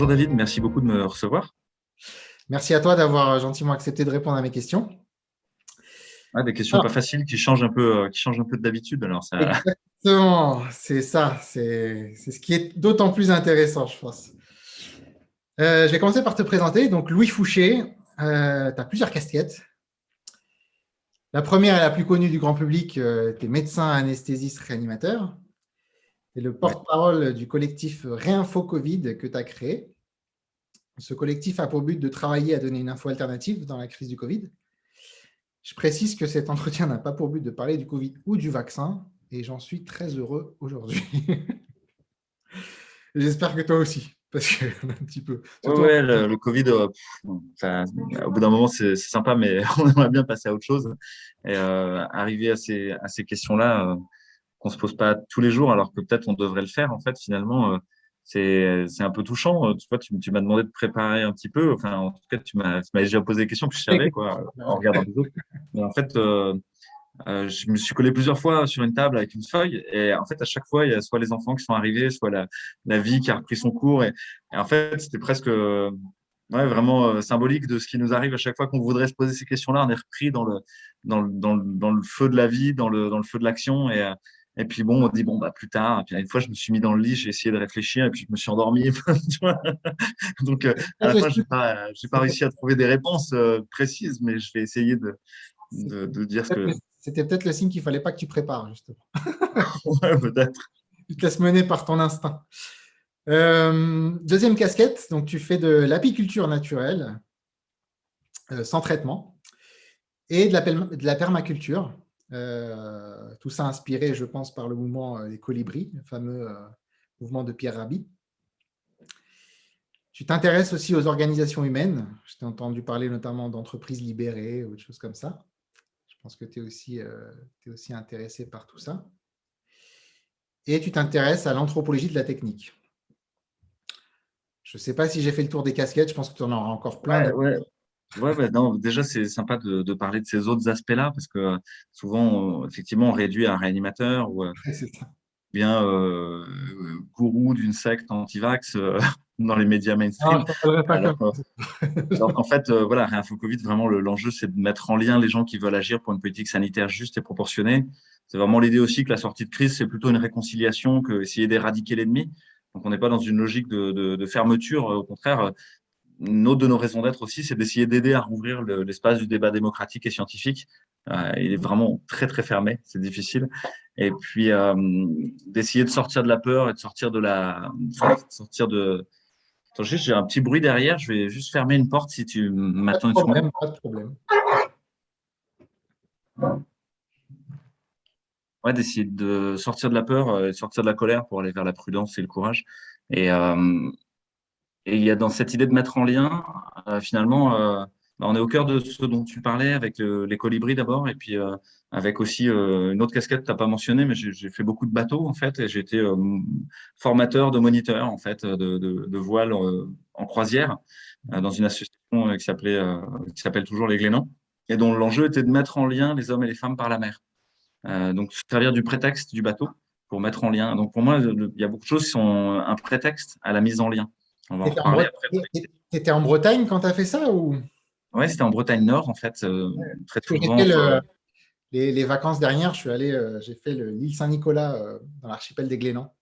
Bonjour David, merci beaucoup de me recevoir. Merci à toi d'avoir gentiment accepté de répondre à mes questions. des questions pas faciles qui changent un peu, qui changent un peu d'habitude. Alors ça... Exactement, c'est ça. C'est ce qui est d'autant plus intéressant, je pense. Euh, je vais commencer par te présenter. Donc, Louis Fouché, euh, tu as plusieurs casquettes. La première et la plus connue du grand public, euh, tu es médecin anesthésiste réanimateur. Tu es le porte-parole du collectif Réinfo Covid que tu as créé. Ce collectif a pour but de travailler à donner une info alternative dans la crise du Covid. Je précise que cet entretien n'a pas pour but de parler du Covid ou du vaccin, et j'en suis très heureux aujourd'hui. J'espère que toi aussi parce que un petit peu. Ouais, le, Covid, euh, au bout d'un moment, c'est sympa, mais on aimerait bien passer à autre chose. Et euh, arriver à ces, à ces questions-là, euh, qu'on se pose pas tous les jours, alors que peut-être on devrait le faire, en fait, finalement, c'est un peu touchant. Tu vois, tu, m'as demandé de préparer un petit peu. Enfin, en tout cas, tu m'as déjà posé des questions que je savais, quoi, en regardant les autres. Mais en fait, euh, je me suis collé plusieurs fois sur une table avec une feuille et en fait à chaque fois il y a soit les enfants qui sont arrivés, soit la, la vie qui a repris son cours et, en fait c'était presque ouais, vraiment euh, symbolique de ce qui nous arrive à chaque fois qu'on voudrait se poser ces questions-là. On est repris dans le, dans, le, dans, le, dans le feu de la vie, dans le, dans le feu de l'action et, et puis bon, on dit bon bah plus tard. Et puis une fois, je me suis mis dans le lit, j'ai essayé de réfléchir et puis je me suis endormi. Donc euh, à la fin, j'ai pas, j'ai pas réussi à trouver des réponses précises, mais je vais essayer de, de, de dire ce que c'était peut-être le signe qu'il ne fallait pas que tu prépares, justement. ouais, peut-être. Tu te laisses mener par ton instinct. Euh, deuxième casquette, donc tu fais de l'apiculture naturelle euh, sans traitement et de la, de la permaculture. Euh, tout ça inspiré, je pense, par le mouvement des colibris, le fameux mouvement de Pierre Rabhi. Tu t'intéresses aussi aux organisations humaines. Je t'ai entendu parler notamment d'entreprises libérées ou de choses comme ça. Je pense que tu es, aussi, euh, aussi intéressé par tout ça. Et tu t'intéresses à l'anthropologie de la technique. Je ne sais pas si j'ai fait le tour des casquettes, je pense que tu en auras encore plein. Ouais, ouais. Non, déjà, c'est sympa de, parler de ces autres aspects-là, parce que souvent, effectivement, on réduit à un réanimateur ou euh, bien euh, gourou d'une secte anti-vax dans les médias mainstream. alors, en fait, euh, voilà, Réinfo Covid, vraiment, l'enjeu, c'est de mettre en lien les gens qui veulent agir pour une politique sanitaire juste et proportionnée. C'est vraiment l'idée aussi que la sortie de crise, c'est plutôt une réconciliation que essayer d'éradiquer l'ennemi. Donc, on n'est pas dans une logique de, de, de, fermeture. Au contraire, une autre de nos raisons d'être aussi, c'est d'essayer d'aider à rouvrir l'espace du débat démocratique et scientifique. Euh, il est vraiment très, très fermé. C'est difficile. Et puis, euh, d'essayer de sortir de la peur et de sortir de la, sortir de, Attends, juste, j'ai un petit bruit derrière. Je vais juste fermer une porte si tu m'attends une seconde. Pas de problème. Ouais, d'essayer de sortir de la peur, euh, de sortir de la colère pour aller vers la prudence et le courage. Et, euh, et il y a dans cette idée de mettre en lien, euh, finalement, bah, on est au cœur de ce dont tu parlais avec les colibris d'abord, et puis euh, avec aussi euh, une autre casquette que tu n'as pas mentionné, mais j'ai fait beaucoup de bateaux en fait, et j'ai été euh, formateur de moniteurs en fait, de, de, de voile en croisière dans une association qui qui s'appelle toujours les Glénans, et dont l'enjeu était de mettre en lien les hommes et les femmes par la mer. donc servir du prétexte du bateau pour mettre en lien. Donc pour moi, il y a beaucoup de choses qui sont un prétexte à la mise en lien. On va en après. Tu étais en Bretagne quand tu as fait ça ou? Ouais, c'était en Bretagne Nord, en fait, euh, très souvent. les, les, vacances dernières, je suis allé, euh, j'ai fait l'île Saint-Nicolas euh, dans l'archipel des Glénans.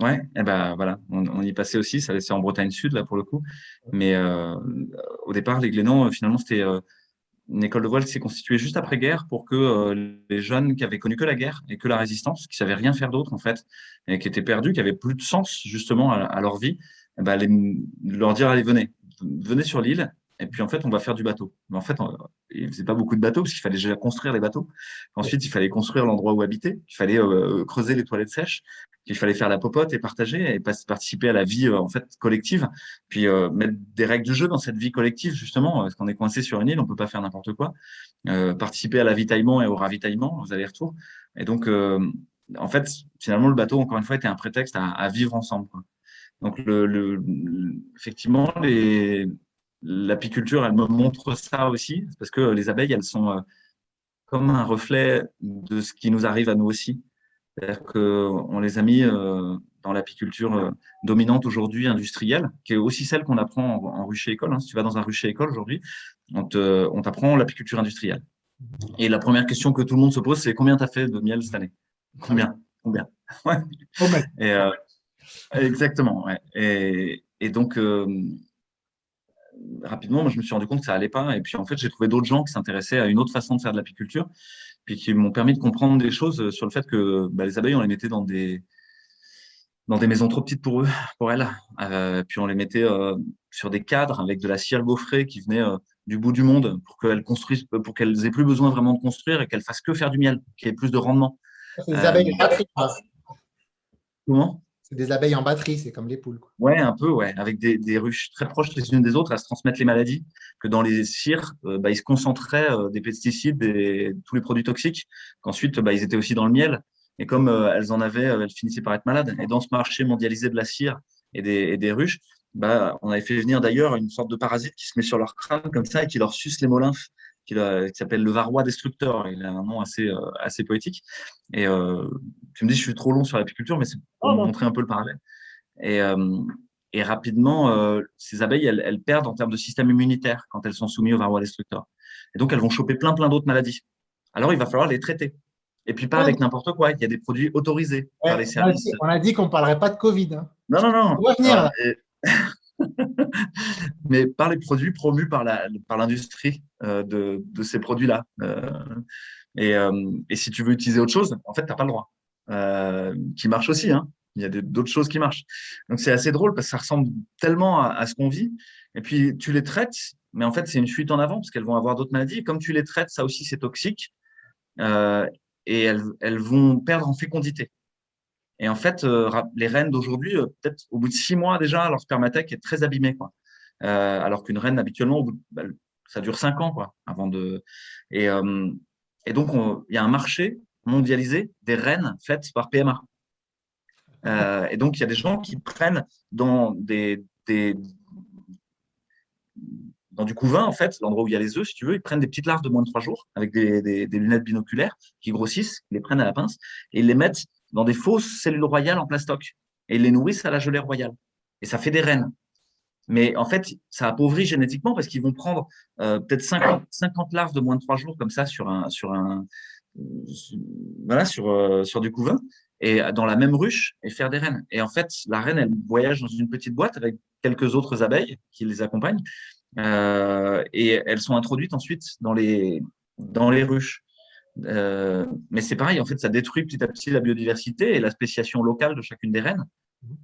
Ouais, et eh ben voilà, on, y passait aussi, ça c'est en Bretagne Sud là pour le coup. Mais au départ, les Glénans, finalement, c'était une école de voile qui s'est constituée juste après guerre pour que les jeunes qui avaient connu que la guerre et que la résistance, qui savaient rien faire d'autre en fait, et qui étaient perdus, qui avaient plus de sens justement à, leur vie, eh ben, leur dire allez venez, venez sur l'île et puis, en fait, on va faire du bateau. Mais en fait, il faisait pas beaucoup de bateaux parce qu'il fallait déjà construire les bateaux. Ensuite, il fallait construire l'endroit où habiter. Il fallait euh, creuser les toilettes sèches. Il fallait faire la popote et partager et participer à la vie euh, en fait collective. Puis euh, mettre des règles du jeu dans cette vie collective justement, parce qu'on est coincé sur une île, on peut pas faire n'importe quoi. participer à l'avitaillement et au ravitaillement, aux allers-retours. Et donc, en fait, finalement, le bateau, encore une fois, était un prétexte à, vivre ensemble. Donc, le, effectivement, l'apiculture, elle me montre ça aussi, parce que les abeilles, elles sont euh, comme un reflet de ce qui nous arrive à nous aussi. C'est-à-dire qu'on les a mis euh, dans l'apiculture euh, dominante aujourd'hui industrielle, qui est aussi celle qu'on apprend en, rucher école. Hein. Si tu vas dans un rucher école aujourd'hui, on t'apprend l'apiculture industrielle. Et la première question que tout le monde se pose, c'est combien tu as fait de miel cette année? Combien? Combien? Ouais. Et, euh, Exactement. Ouais. Et, et, donc, euh, rapidement, moi, je me suis rendu compte que ça allait pas. Et puis, en fait, j'ai trouvé d'autres gens qui s'intéressaient à une autre façon de faire de l'apiculture, puis qui m'ont permis de comprendre des choses sur le fait que bah, les abeilles, on les mettait dans des, dans des maisons trop petites pour eux, pour elles. Euh, puis on les mettait euh, sur des cadres avec de la cire gaufrée qui venait euh, du bout du monde pour qu'elles construisent, pour qu'elles aient plus besoin vraiment de construire et qu'elles fassent que faire du miel, qu'il y ait plus de rendement. Des abeilles. Comment? Des abeilles en batterie, c'est comme les poules. Quoi. Ouais, un peu, ouais, avec des, ruches très proches les unes des autres, à se transmettre les maladies. Que dans les cires, bah, ils se concentraient des pesticides, et tous les produits toxiques. Qu'ensuite, bah, ils étaient aussi dans le miel. Et comme euh, elles en avaient, euh, elles finissaient par être malades. Et dans ce marché mondialisé de la cire et des, ruches, bah, on avait fait venir d'ailleurs une sorte de parasite qui se met sur leur crâne comme ça et qui leur suce les molymphes, qui, s'appelle le varroa destructeur. Il a un nom assez, euh, assez poétique. Et tu me dis, je suis trop long sur l'apiculture, mais c'est pour oh, montrer un peu le parallèle. Et, et rapidement, ces abeilles, elles, elles, perdent en termes de système immunitaire quand elles sont soumises au varroa destructeur. Et donc, elles vont choper plein, plein d'autres maladies. Alors, il va falloir les traiter. Et puis pas avec n'importe quoi. Il y a des produits autorisés par les services. On a dit qu'on ne parlerait pas de Covid. Hein. Non, non, non. On va venir, mais par les produits promus par l'industrie par euh, de, de, ces produits-là. Euh, et, euh, et, si tu veux utiliser autre chose, en fait, tu n'as pas le droit. qui marche aussi. Hein. Il y a d'autres choses qui marchent. Donc c'est assez drôle parce que ça ressemble tellement à, ce qu'on vit. Et puis tu les traites, mais en fait c'est une fuite en avant parce qu'elles vont avoir d'autres maladies. Et comme tu les traites, ça aussi c'est toxique. Euh, et elles, elles, vont perdre en fécondité. Et en fait, euh, les reines d'aujourd'hui, euh, peut-être au bout de six mois déjà, leur spermatèque est très abîmé. Quoi. Euh, alors qu'une reine, habituellement, bah, ça dure cinq ans quoi, avant de. Et, donc, il y a un marché mondialisé des reines faites par PMA. et donc, il y a des gens qui prennent dans des, des dans du couvain, en fait, l'endroit où il y a les œufs, si tu veux, ils prennent des petites larves de moins de trois jours avec des, lunettes binoculaires qui grossissent, ils les prennent à la pince et ils les mettent dans des fausses cellules royales en plastoc et ils les nourrissent à la gelée royale. Et ça fait des reines. Mais en fait, ça appauvrit génétiquement parce qu'ils vont prendre euh, peut-être 50, 50, larves de moins de trois jours comme ça sur un, sur un, voilà, sur, euh, sur du couvain et dans la même ruche et faire des reines. Et en fait, la reine, elle voyage dans une petite boîte avec quelques autres abeilles qui les accompagnent euh, et elles sont introduites ensuite dans les, dans les ruches. Euh, mais c'est pareil, en fait, ça détruit petit à petit la biodiversité et la spéciation locale de chacune des reines.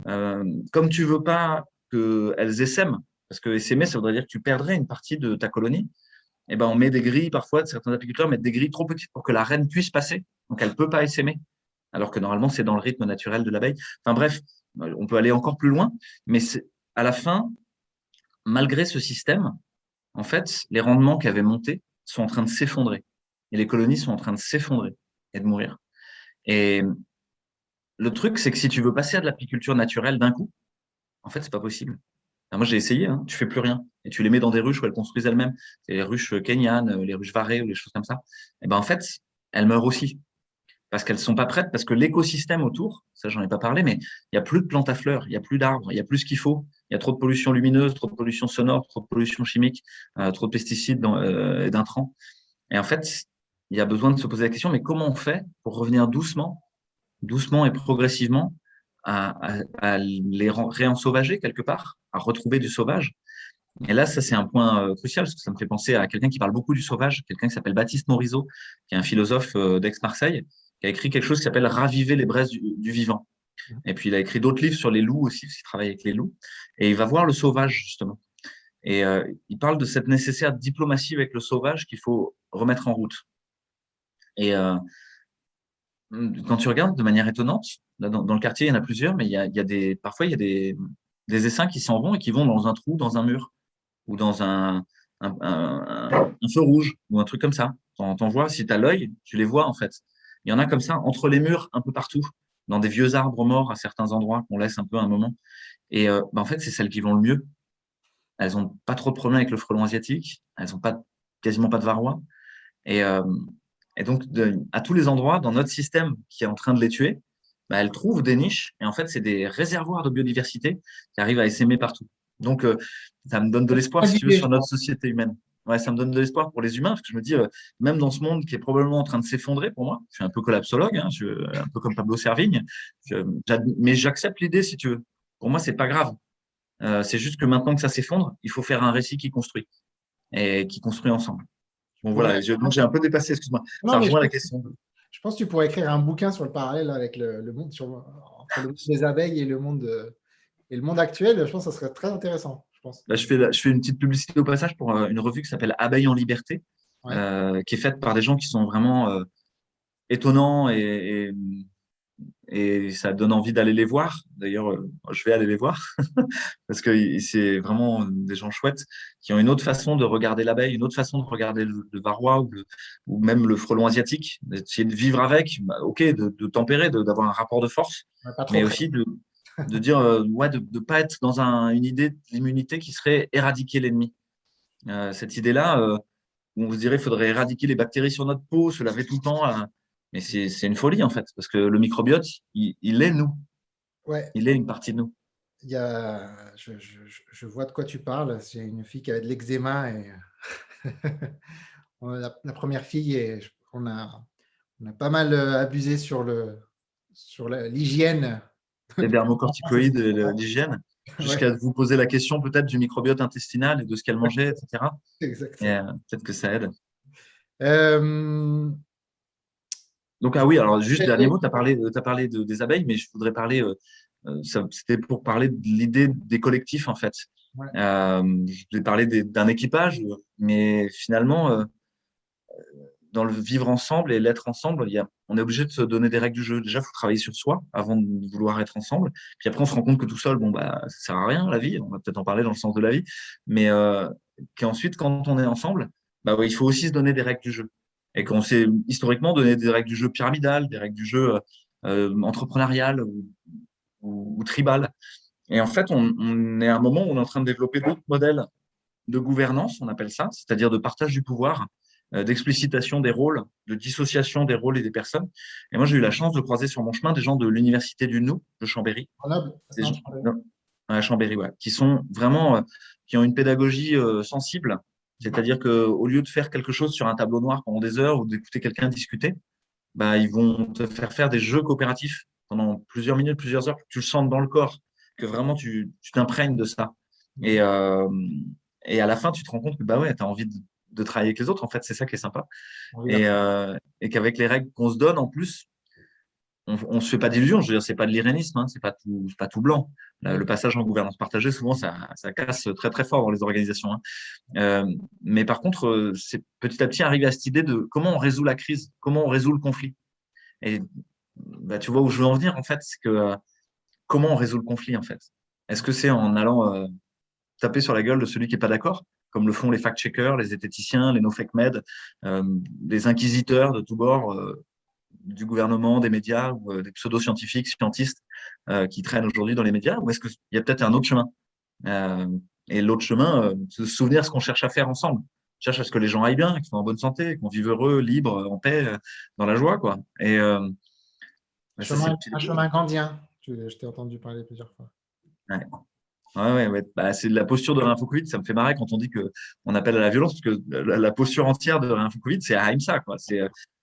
Euh, comme tu veux pas qu'elles essaiment, parce que essaimer, ça voudrait dire que tu perdrais une partie de ta colonie, et eh ben, on met des grilles, parfois, certains apiculteurs mettent des grilles trop petites pour que la reine puisse passer. Donc, elle ne peut pas essaimer. Alors que normalement, c'est dans le rythme naturel de l'abeille. Enfin bref, on peut aller encore plus loin, mais à la fin, malgré ce système, en fait, les rendements qui avaient monté sont en train de s'effondrer. Et les colonies sont en train de s'effondrer et de mourir. Et le truc, c'est que si tu veux passer à de l'apiculture naturelle d'un coup, en fait, c'est pas possible. moi, j'ai essayé, hein, tu fais plus rien. Et tu les mets dans des ruches où elles construisent elles-mêmes. Les ruches kenyanes, les ruches varées ou les choses comme ça. Et ben, en fait, elles meurent aussi parce qu'elles sont pas prêtes, parce que l'écosystème autour, ça j'en ai pas parlé, mais il y a plus de plantes à fleurs, il y a plus d'arbres, il y a plus ce qu'il faut. Il y a trop de pollution lumineuse, trop de pollution sonore, trop de pollution chimique, euh, trop de pesticides euh, et d'intrants. Et en fait, il y a besoin de se poser la question, mais comment on fait pour revenir doucement, doucement et progressivement à, à, les réensauvager quelque part, à retrouver du sauvage? Et là, ça, c'est un point euh, crucial, parce que ça me fait penser à quelqu'un qui parle beaucoup du sauvage, quelqu'un qui s'appelle Baptiste Morisot, qui est un philosophe d'Aix-Marseille, qui a écrit quelque chose qui s'appelle Raviver les braises du, vivant. Et puis, il a écrit d'autres livres sur les loups aussi, parce qu'il travaille avec les loups. Et il va voir le sauvage, justement. Et euh, il parle de cette nécessaire diplomatie avec le sauvage qu'il faut remettre en route. Et euh, quand tu regardes de manière étonnante, dans, le quartier, il y en a plusieurs, mais des, parfois, il y a des, essaims qui s'en vont et qui vont dans un trou, dans un mur, ou dans un, un, feu rouge, ou un truc comme ça. T'en vois, si tu as l'œil, tu les vois en fait. Il y en a comme ça entre les murs, un peu partout, dans des vieux arbres morts à certains endroits qu'on laisse un peu un moment. Et euh, bah, en fait, c'est celles qui vont le mieux. Elles n'ont pas trop de problèmes avec le frelon asiatique. Elles n'ont pas, quasiment pas de varroa. Et, euh, et donc, à tous les endroits, dans notre système qui est en train de les tuer, bah, elles trouvent des niches et en fait, c'est des réservoirs de biodiversité qui arrivent à essaimer partout. Donc, euh, ça me donne de l'espoir, si tu veux, sur notre société humaine. Ouais, ça me donne de l'espoir pour les humains, parce que je me dis, euh, même dans ce monde qui est probablement en train de s'effondrer pour moi, je suis un peu collapsologue, hein, un peu comme Pablo Servigne, mais j'accepte l'idée, si tu veux. Pour moi, c'est pas grave. Euh, c'est juste que maintenant que ça s'effondre, il faut faire un récit qui construit et qui construit ensemble. Bon, voilà, donc j'ai un peu dépassé, excuse-moi. Ça rejoint la question. Je pense que tu pourrais écrire un bouquin sur le parallèle avec le, monde, sur, entre le monde des abeilles et le monde, et le monde actuel. Je pense que ça serait très intéressant. Je, pense. je, fais, je fais une petite publicité au passage pour euh, une revue qui s'appelle Abeilles en liberté, euh, qui est faite par des gens qui sont vraiment euh, étonnants et, et ça donne envie d'aller les voir. D'ailleurs, euh, je vais aller les voir parce que c'est vraiment des gens chouettes qui ont une autre façon de regarder l'abeille, une autre façon de regarder le, varroa ou, ou, même le frelon asiatique, d'essayer de vivre avec, bah, ok, de, tempérer, d'avoir un rapport de force, mais aussi de, de dire euh, ouais, de ne pas être dans un, une idée d'immunité qui serait éradiquer l'ennemi. Euh, cette idée-là, on se dirait qu'il faudrait éradiquer les bactéries sur notre peau, se laver tout le temps. Mais c'est une folie, en fait, parce que le microbiote, il, est nous. Ouais. Il est une partie de nous. Il y a, je, je, vois de quoi tu parles. J'ai une fille qui avait de l'eczéma et la, la, première fille et on a, on a pas mal euh, abusé sur le sur l'hygiène. Les dermocorticoïdes, l'hygiène, jusqu'à vous poser la question peut-être du microbiote intestinal et de ce qu'elle mangeait, etc. Exactement. Euh, peut-être que ça aide. Euh, donc, ah oui, alors juste dernier mot, tu as parlé, as parlé de, des abeilles, mais je voudrais parler, euh, euh, c'était pour parler de l'idée des collectifs en fait. Euh, je voulais parler d'un équipage, mais finalement, euh, dans le vivre ensemble et l'être ensemble, il y a, on est obligé de se donner des règles du jeu. Déjà, il faut travailler sur soi avant de vouloir être ensemble. Puis après, on se rend compte que tout seul, bon, bah, ça sert à rien, la vie. On va peut-être en parler dans le sens de la vie. Mais euh, qu'ensuite, quand on est ensemble, bah, ouais, il faut aussi se donner des règles du jeu et qu'on s'est historiquement donné des règles du jeu pyramidal, des règles du jeu euh, euh entrepreneurial ou, ou, tribal. Et en fait, on, on, est à un moment où on est en train de développer d'autres modèles de gouvernance, on appelle ça, c'est-à-dire de partage du pouvoir, euh, d'explicitation des rôles, de dissociation des rôles et des personnes. Et moi, j'ai eu la chance de croiser sur mon chemin des gens de l'université du Nou, de Chambéry. à Chambéry, ouais, qui sont vraiment, euh, qui ont une pédagogie sensible c'est-à-dire qu'au lieu de faire quelque chose sur un tableau noir pendant des heures ou d'écouter quelqu'un discuter, bah, ils vont te faire faire des jeux coopératifs pendant plusieurs minutes, plusieurs heures, que tu le sens dans le corps, que vraiment tu t'imprègnes de ça. Et, euh, et à la fin, tu te rends compte que bah ouais, tu as envie de, de, travailler avec les autres. En fait, c'est ça qui est sympa. et, euh, et qu'avec les règles qu'on se donne en plus, on ne se fait pas d'illusions. Je veux dire, c'est pas de l'irénisme, hein, c'est pas tout, blanc. Le passage en gouvernance partagée, souvent, ça, casse très très fort dans les organisations. Hein. Euh, mais par contre, euh, c'est petit à petit arriver à cette idée de comment on résout la crise, comment on résout le conflit. Et bah, tu vois où je veux en venir en fait, c'est que euh, comment on résout le conflit en fait. Est-ce que c'est en allant taper sur la gueule de celui qui est pas d'accord, comme le font les fact-checkers, les zététiciens, les no-fake med, les inquisiteurs de tous bords du gouvernement, des médias ou euh, des pseudo-scientifiques, scientistes euh, qui traînent aujourd'hui dans les médias Ou est-ce qu'il y a peut-être un autre chemin? Euh, Et l'autre chemin, c'est de se souvenir ce qu'on cherche à faire ensemble. On cherche à ce que les gens aillent bien, qu'ils soient en bonne santé, qu'on vive heureux, libre, en paix, dans la joie. Quoi. Et, un, chemin, un chemin gandien, je t'ai entendu parler plusieurs fois. Ouais. Ouais, ouais, bah, c'est la posture de Réinfo Ça me fait marrer quand on dit qu'on appelle à la violence, parce que la, posture entière de Réinfo c'est Ahimsa. C'est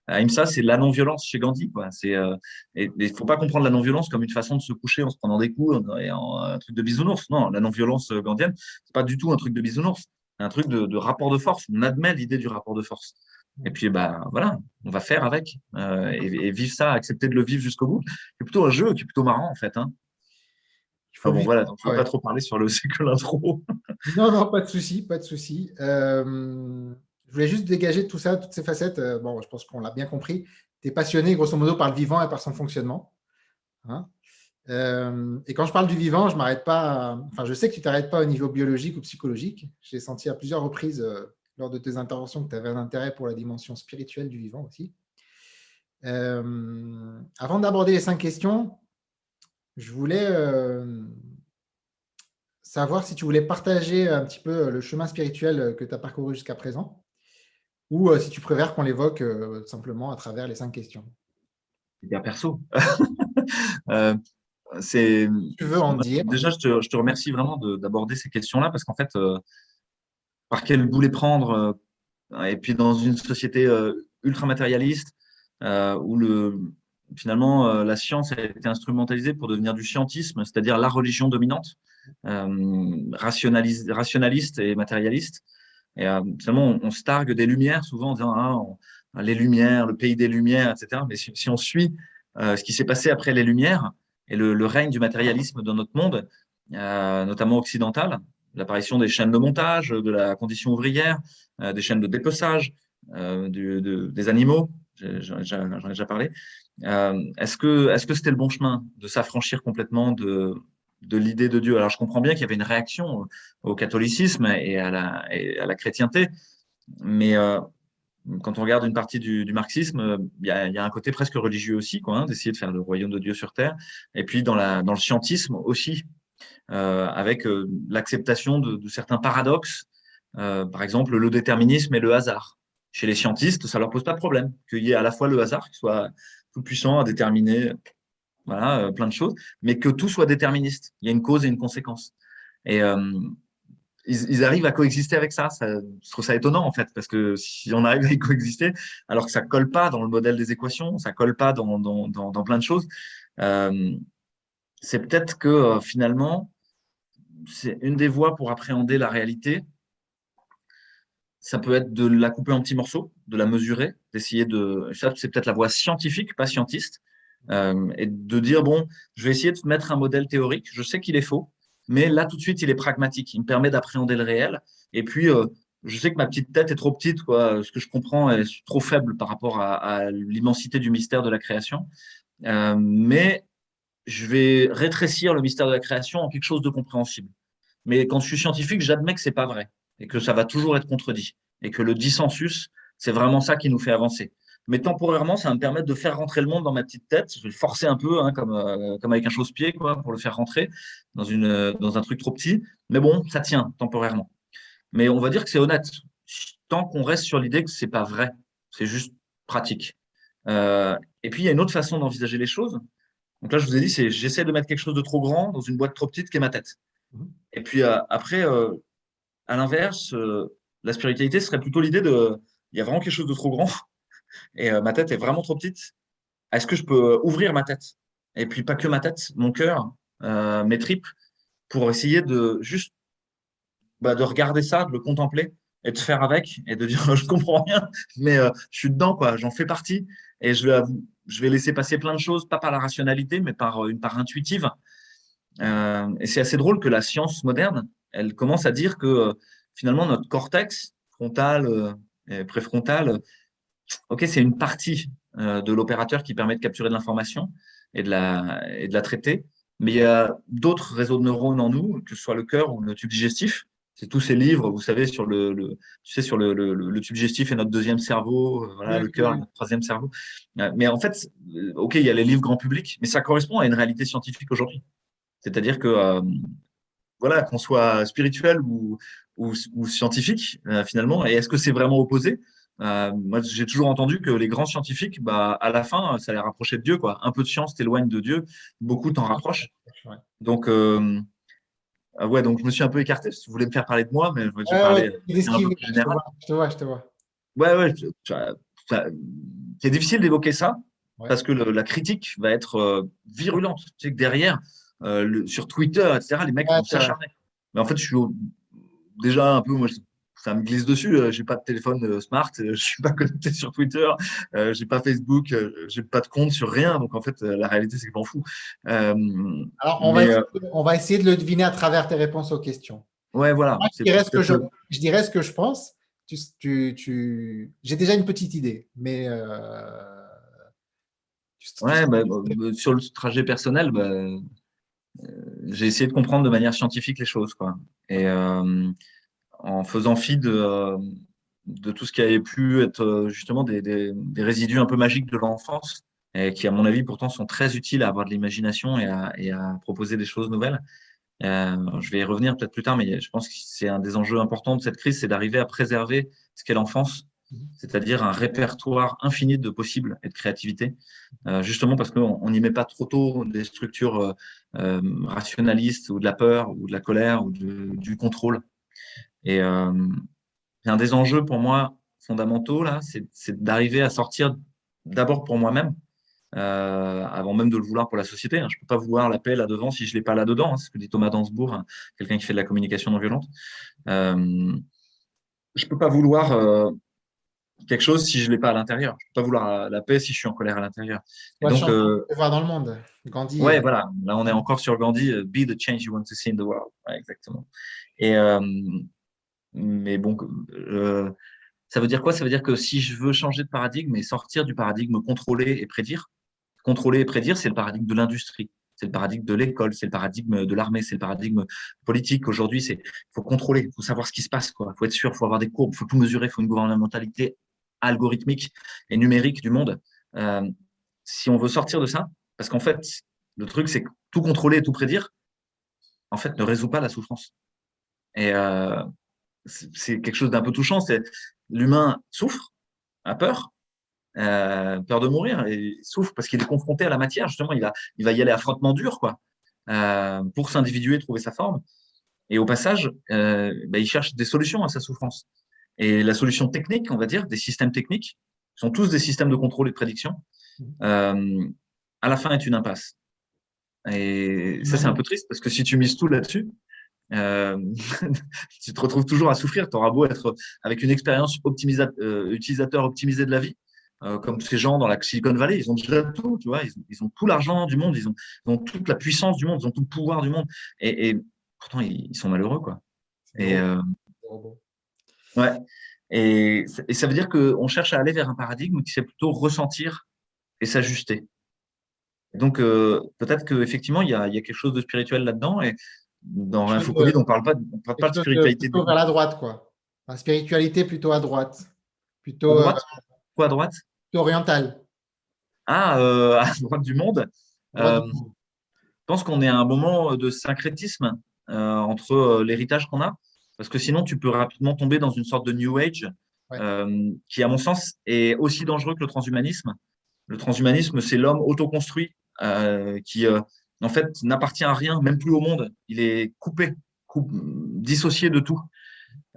Ahimsa, c'est la non-violence chez Gandhi. Quoi. C'est, euh, et il faut pas comprendre la non-violence comme une façon de se coucher en se prenant des coups et en, un truc de bisounours. Non, la non-violence euh, gandienne, c'est pas du tout un truc de bisounours. C'est un truc de, de, rapport de force. On admet l'idée du rapport de force. Et puis, bah, voilà, on va faire avec euh, et, vivre ça, accepter de le vivre jusqu'au bout. C'est plutôt un jeu qui est plutôt marrant, en fait. Hein. Enfin, bon, voilà, donc, faut pas trop parler sur le c'est que l'intro. non, non, pas de souci, pas de souci. Euh, voulais juste dégager tout ça, toutes ces facettes. Euh, bon, je pense qu'on l'a bien compris. Tu es passionné, grosso modo, par le vivant et par son fonctionnement. Hein. Euh, et quand je parle du vivant, je m'arrête pas. Enfin, je sais que tu t'arrêtes pas au niveau biologique ou psychologique. J'ai senti à plusieurs reprises euh, lors de tes interventions que tu avais un intérêt pour la dimension spirituelle du vivant aussi. avant d'aborder les cinq questions, je voulais savoir si tu voulais partager un petit peu le chemin spirituel que tu as parcouru jusqu'à présent ou euh, si tu préfères qu'on l'évoque euh, simplement à travers les cinq questions. C'est bien perso. c'est. Tu veux en dire? Déjà, je te, je te remercie vraiment d'aborder ces questions-là parce qu'en fait, par quel boulet prendre Et puis dans une société ultra matérialiste où le, finalement, euh, la science a été instrumentalisée pour devenir du scientisme, c'est-à-dire la religion dominante, euh, rationaliste et matérialiste. Et euh, on, se targue des Lumières souvent en disant ah, les Lumières, le pays des Lumières, etc. Mais si, on suit ce qui s'est passé après les Lumières et le, règne du matérialisme dans notre monde, notamment occidental, l'apparition des chaînes de montage, de la condition ouvrière, des chaînes de dépeçage, des animaux, j'en ai déjà parlé, euh, est-ce que est-ce que c'était le bon chemin de s'affranchir complètement de, de l'idée de Dieu Alors je comprends bien qu'il y avait une réaction au catholicisme et à la, à la chrétienté, mais euh, quand on regarde une partie du, marxisme, il y, a, un côté presque religieux aussi, quoi, hein, d'essayer de faire le royaume de Dieu sur terre. Et puis dans, la, dans le scientisme aussi, euh, avec l'acceptation de, de, certains paradoxes, par exemple le déterminisme et le hasard. Chez les scientistes, ça leur pose pas de problème qu'il y ait à la fois le hasard qui soit puissant à déterminer voilà, euh, plein de choses, mais que tout soit déterministe. Il y a une cause et une conséquence. Et euh, ils, arrivent à coexister avec ça. ça. Je trouve ça étonnant, en fait, parce que si on arrive à y coexister, alors que ça colle pas dans le modèle des équations, ça colle pas dans, plein de choses, euh, c'est peut-être que finalement, c'est une des voies pour appréhender la réalité, ça peut être de la couper en petits morceaux, de la mesurer, d'essayer de. Ça, c'est peut-être la voie scientifique, pas scientiste, euh, et de dire bon, je vais essayer de mettre un modèle théorique. Je sais qu'il est faux, mais là tout de suite, il est pragmatique. Il me permet d'appréhender le réel. Et puis, euh, je sais que ma petite tête est trop petite, quoi. Ce que je comprends est trop faible par rapport à, l'immensité du mystère de la création. Euh, mais je vais rétrécir le mystère de la création en quelque chose de compréhensible. Mais quand je suis scientifique, j'admets que c'est pas vrai et que ça va toujours être contredit et que le dissensus, c'est vraiment ça qui nous fait avancer. Mais temporairement, ça va me permettre de faire rentrer le monde dans ma petite tête. Je vais le forcer un peu, hein, comme, euh, comme avec un chausse-pied, quoi, pour le faire rentrer dans, une, dans un truc trop petit. Mais bon, ça tient temporairement. Mais on va dire que c'est honnête, tant qu'on reste sur l'idée que c'est pas vrai, c'est juste pratique. Euh, et puis, il y a une autre façon d'envisager les choses. Donc là, je vous ai dit, c'est j'essaie de mettre quelque chose de trop grand dans une boîte trop petite qui est ma tête. Mmh. Et puis euh, après, à l'inverse, euh, la spiritualité serait plutôt l'idée de, il y a vraiment quelque chose de trop grand et euh, ma tête est vraiment trop petite. Est-ce que je peux ouvrir ma tête? Et puis pas que ma tête, mon cœur, euh, mes tripes, pour essayer de juste bah, de regarder ça, de le contempler et de faire avec et de dire je comprends rien, mais je suis dedans quoi, j'en fais partie et je vais, je vais laisser passer plein de choses, pas par la rationalité, mais par une part intuitive. et c'est assez drôle que la science moderne, elle commence à dire que euh, finalement notre cortex frontal euh, et préfrontal, ok, c'est une partie euh, de l'opérateur qui permet de capturer de l'information et de la et de la traiter, mais il y a d'autres réseaux de neurones en nous, que ce soit le cœur ou le tube digestif. C'est tous ces livres, vous savez, sur le, tu sais, sur le, le, tube digestif et notre deuxième cerveau, voilà, le cœur, notre troisième cerveau. Mais en fait, ok, il y a les livres grand public, mais ça correspond à une réalité scientifique aujourd'hui. C'est-à-dire que voilà, qu'on soit spirituel ou, ou, scientifique, euh, finalement. Et est-ce que c'est vraiment opposé? Euh, Moi, j'ai toujours entendu que les grands scientifiques, bah, à la fin, ça les rapprochait de Dieu. Quoi. Un peu de science t'éloigne de Dieu, beaucoup t'en rapprochent. Donc, euh, ouais, donc je me suis un peu écarté. Si vous voulez me faire parler de moi, mais je vais parler Je te vois, je te vois. Ouais, ouais. C'est difficile d'évoquer ça parce que la critique va être virulente. Tu sais que derrière, euh, sur Twitter, etc. Les mecs vont s'acharner. Mais en fait, je suis déjà un peu, moi, ça me glisse dessus. Euh, j'ai pas de téléphone euh, smart, je suis pas connecté sur Twitter, j'ai pas Facebook, j'ai pas de compte sur rien. Donc en fait, la réalité, c'est que je m'en fous. Alors, on, va essayer, on, va essayer, de le deviner à travers tes réponses aux questions. Ouais, voilà. je, dirais ce que je, je, dirais ce que je pense. Tu, tu, tu... J'ai déjà une petite idée, mais. Ouais, bah, sur le trajet personnel, bah, j'ai essayé de comprendre de manière scientifique les choses. Quoi. Et euh, en faisant fi de, de, tout ce qui avait pu être euh, justement des, des, des résidus un peu magiques de l'enfance, et qui, à mon avis, pourtant sont très utiles à avoir de l'imagination et à, et à, proposer des choses nouvelles. Euh, je vais y revenir peut-être plus tard, mais je pense que c'est un des enjeux importants de cette crise, c'est d'arriver à préserver ce qu'est l'enfance Mhm. c'est-à-dire un répertoire infini de possibles et de créativité, euh, justement parce qu'on n'y met pas trop tôt des structures euh, euh, rationalistes ou de la peur ou de la colère ou du contrôle. Et un des enjeux pour moi fondamentaux, là, c'est d'arriver à sortir d'abord pour moi-même, avant même de le vouloir pour la société. Hein. Je ne peux pas vouloir la paix là-devant si je ne l'ai pas là-dedans, hein, c'est ce que dit Thomas Dansbourg, hein, quelqu'un qui fait de la communication non violente. je ne peux pas vouloir quelque chose si je ne l'ai pas à l'intérieur. Je ne peux pas vouloir la paix si je suis en colère à l'intérieur. donc, euh, voir dans le monde. Gandhi. Ouais, euh, voilà. Là, on est encore sur Gandhi. Euh, Be the change you want to see in the world. exactement. Et mais bon, ça veut dire quoi? Ça veut dire que si je veux changer de paradigme et sortir du paradigme contrôler et prédire, contrôler et prédire, c'est le paradigme de l'industrie. C'est le paradigme de l'école, c'est le paradigme de l'armée, c'est le paradigme politique. Aujourd'hui, c'est faut contrôler, faut savoir ce qui se passe, quoi. Faut être sûr, faut avoir des courbes, faut tout mesurer, faut une gouvernementalité algorithmique et numérique du monde. Euh, si on veut sortir de ça, parce qu'en fait, le truc, c'est que tout contrôler et tout prédire, en fait, ne résout pas la souffrance. Et euh, c'est quelque chose d'un peu touchant. C'est l'humain souffre, a peur, euh, peur de mourir, et souffre parce qu'il est confronté à la matière. Justement, il va, y aller affrontement dur, quoi, pour s'individuer, trouver sa forme. Et au passage, ben, il cherche des solutions à sa souffrance. Et la solution technique, on va dire, des systèmes techniques, sont tous des systèmes de contrôle et de prédiction, euh, à la fin est une impasse. Et ça, c'est un peu triste parce que si tu mises tout là-dessus, euh, tu te retrouves toujours à souffrir. Tu auras beau être avec une expérience euh, utilisateur optimisée de la vie, euh, comme ces gens dans la Silicon Valley, ils ont déjà tout, tu vois, ils, ont, tout l'argent du monde, ils ont, toute la puissance du monde, ils ont tout le pouvoir du monde. Et, pourtant, ils, ils, sont malheureux, quoi. Et, Ouais. Et, ça veut dire qu'on cherche à aller vers un paradigme qui c'est plutôt ressentir et s'ajuster. Donc, euh, peut-être qu'effectivement, il y a, il y a quelque chose de spirituel là-dedans. Et dans Infocomide, on ne parle pas, on parle pas de spiritualité. Plutôt vers la droite, quoi. La spiritualité plutôt à droite. Plutôt, à droite? Quoi à droite? Plutôt orientale. Ah, euh, à droite du monde. Euh, je pense qu'on est à un moment de syncrétisme entre l'héritage qu'on a parce que sinon, tu peux rapidement tomber dans une sorte de New Age euh, qui, à mon sens, est aussi dangereux que le transhumanisme. Le transhumanisme, c'est l'homme autoconstruit euh, qui, euh, en fait, n'appartient à rien, même plus au monde. Il est coupé, dissocié de tout.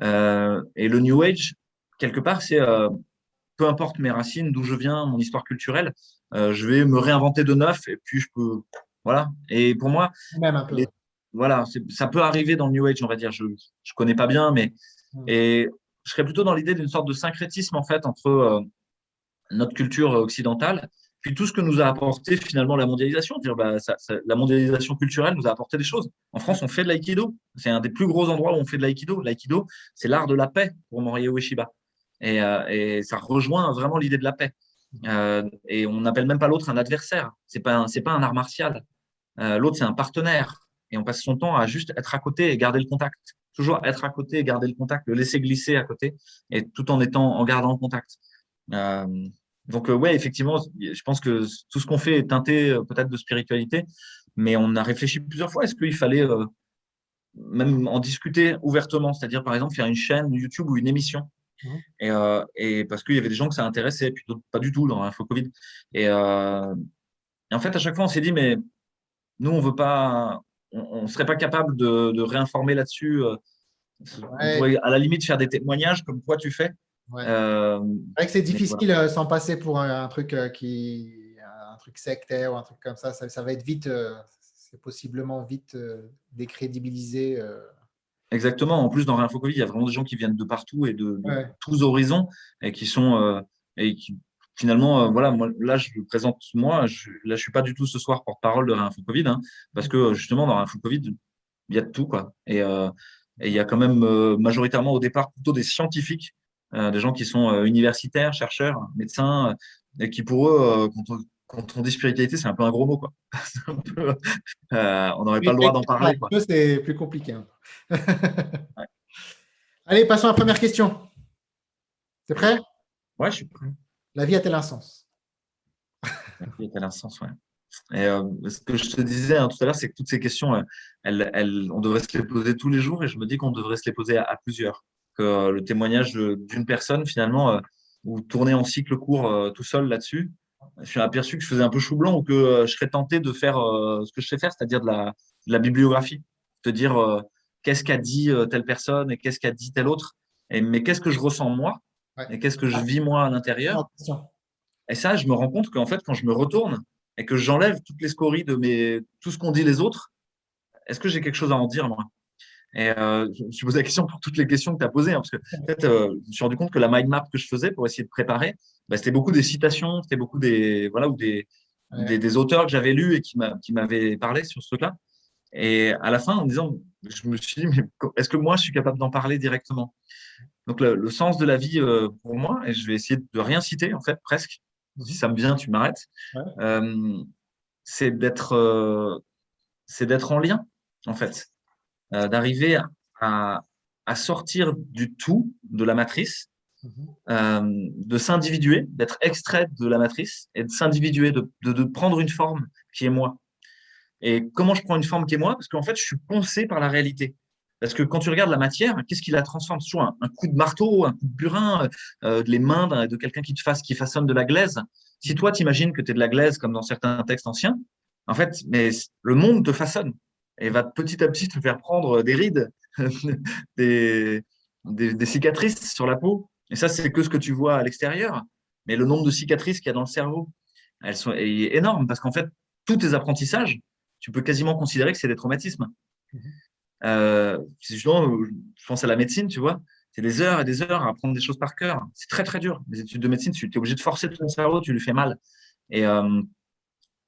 et le New Age, quelque part, c'est peu importe mes racines, d'où je viens, mon histoire culturelle, je vais me réinventer de neuf et puis je peux. Voilà. Et pour moi, même un peu voilà, ça peut arriver dans le New Age, on va dire. Je ne connais pas bien, mais hmm. et je serais plutôt dans l'idée d'une sorte de syncrétisme en fait entre euh, notre culture occidentale puis tout ce que nous a apporté finalement la mondialisation. Bah, la mondialisation culturelle nous a apporté des choses. En France, on fait de l'aïkido. C'est un des plus gros endroits où on fait de l'aïkido. L'aïkido, c'est l'art de la paix pour Morihei Ueshiba. Et, euh, et ça rejoint vraiment l'idée de la paix. Euh, et on n'appelle même pas l'autre un adversaire. C'est pas pas un art martial. l'autre, c'est un partenaire et on passe son temps à juste être à côté et garder le contact. Toujours être à côté et garder le contact, le laisser glisser à côté, et tout en étant en gardant le contact. Euh, donc euh, ouais, effectivement, je pense que tout ce qu'on fait est teinté euh, peut-être de spiritualité, mais on a réfléchi plusieurs fois. Est-ce qu'il fallait même en discuter ouvertement, c'est-à-dire par exemple faire une chaîne YouTube ou une émission mmh. et, et, parce qu'il y avait des gens que ça intéressait, puis d'autres pas du tout dans l'info Covid. Et, et, en fait, à chaque fois, on s'est dit, mais nous, on veut pas, on ne serait pas capable de, réinformer là-dessus. Euh, à la limite faire des témoignages comme toi tu fais. Euh, c'est vrai que c'est difficile euh, sans passer pour un, truc qui un truc sectaire ou un truc comme ça. Ça, va être vite, c'est possiblement vite décrédibilisé. Exactement. En plus, dans Réinfo il y a vraiment des gens qui viennent de partout et de, tous horizons et qui sont et qui finalement, euh, voilà, moi, là, je présente moi. Je, là, je suis pas du tout ce soir porte-parole de Réinfo Covid, hein, parce que justement, dans Réinfo Covid, il y a de tout, quoi. Et, euh, il y a quand même euh, majoritairement au départ plutôt des scientifiques, des gens qui sont universitaires, chercheurs, médecins, et qui pour eux, quand on, dit spiritualité, c'est un peu un gros mot, quoi. on n'aurait pas le droit d'en parler. C'est plus compliqué. Hein. Allez, passons à la première question. C'est prêt? Ouais, je suis prêt. La vie a-t-elle un sens La vie a-t-elle un sens, oui. Et euh, ce que je te disais hein, tout à l'heure, c'est que toutes ces questions, euh, elles, on devrait se les poser tous les jours et je me dis qu'on devrait se les poser à, plusieurs. Que euh, le témoignage d'une personne, finalement, ou tourner en cycle court tout seul là-dessus, je suis aperçu que je faisais un peu chou blanc ou que je serais tenté de faire ce que je sais faire, c'est-à-dire de la, de la bibliographie, de dire qu'est-ce qu'a dit telle personne et qu'est-ce qu'a dit telle autre, et, mais qu'est-ce que je ressens moi? Et qu'est-ce que je vis moi à l'intérieur? Et ça, je me rends compte qu'en fait, quand je me retourne et que j'enlève toutes les scories de mes, tout ce qu'ont dit les autres, est-ce que j'ai quelque chose à en dire moi? Et euh, je me suis posé la question pour toutes les questions que tu as posées, hein, parce que euh, je me suis rendu compte que la mind map que je faisais pour essayer de préparer, bah, c'était beaucoup des citations, c'était beaucoup des voilà ou des, des, auteurs que j'avais lus et qui m'avaient parlé sur ce truc-là. Et à la fin, en disant, je me suis dit, mais est-ce que moi, je suis capable d'en parler directement? Donc, le, sens de la vie euh, pour moi, et je vais essayer de rien citer, en fait, presque. Si ça me vient, tu m'arrêtes. C'est d'être, c'est d'être en lien, en fait, d'arriver à, à, sortir du tout de la matrice, mhm. de s'individuer, d'être extrait de la matrice et de s'individuer, de, de prendre une forme qui est moi. Et comment je prends une forme qui est moi? Parce qu'en fait, je suis poncé par la réalité. Parce que quand tu regardes la matière, qu'est-ce qui la transforme? Soit un, coup de marteau, un coup de burin, euh, les mains de quelqu'un qui te fasse, qui façonne de la glaise. Si toi, tu imagines que tu es de la glaise, comme dans certains textes anciens, en fait, mais le monde te façonne et va petit à petit te faire prendre des rides, des, des, cicatrices sur la peau. Et ça, c'est que ce que tu vois à l'extérieur. Mais le nombre de cicatrices qu'il y a dans le cerveau, elles sont est énorme parce qu'en fait, tous tes apprentissages, tu peux quasiment considérer que c'est des traumatismes. Mhm. Euh, justement, je pense à la médecine, tu vois, c'est des heures et des heures à apprendre des choses par cœur. C'est très, très dur. Les études de médecine, tu es obligé de forcer ton cerveau, tu lui fais mal. Et, euh,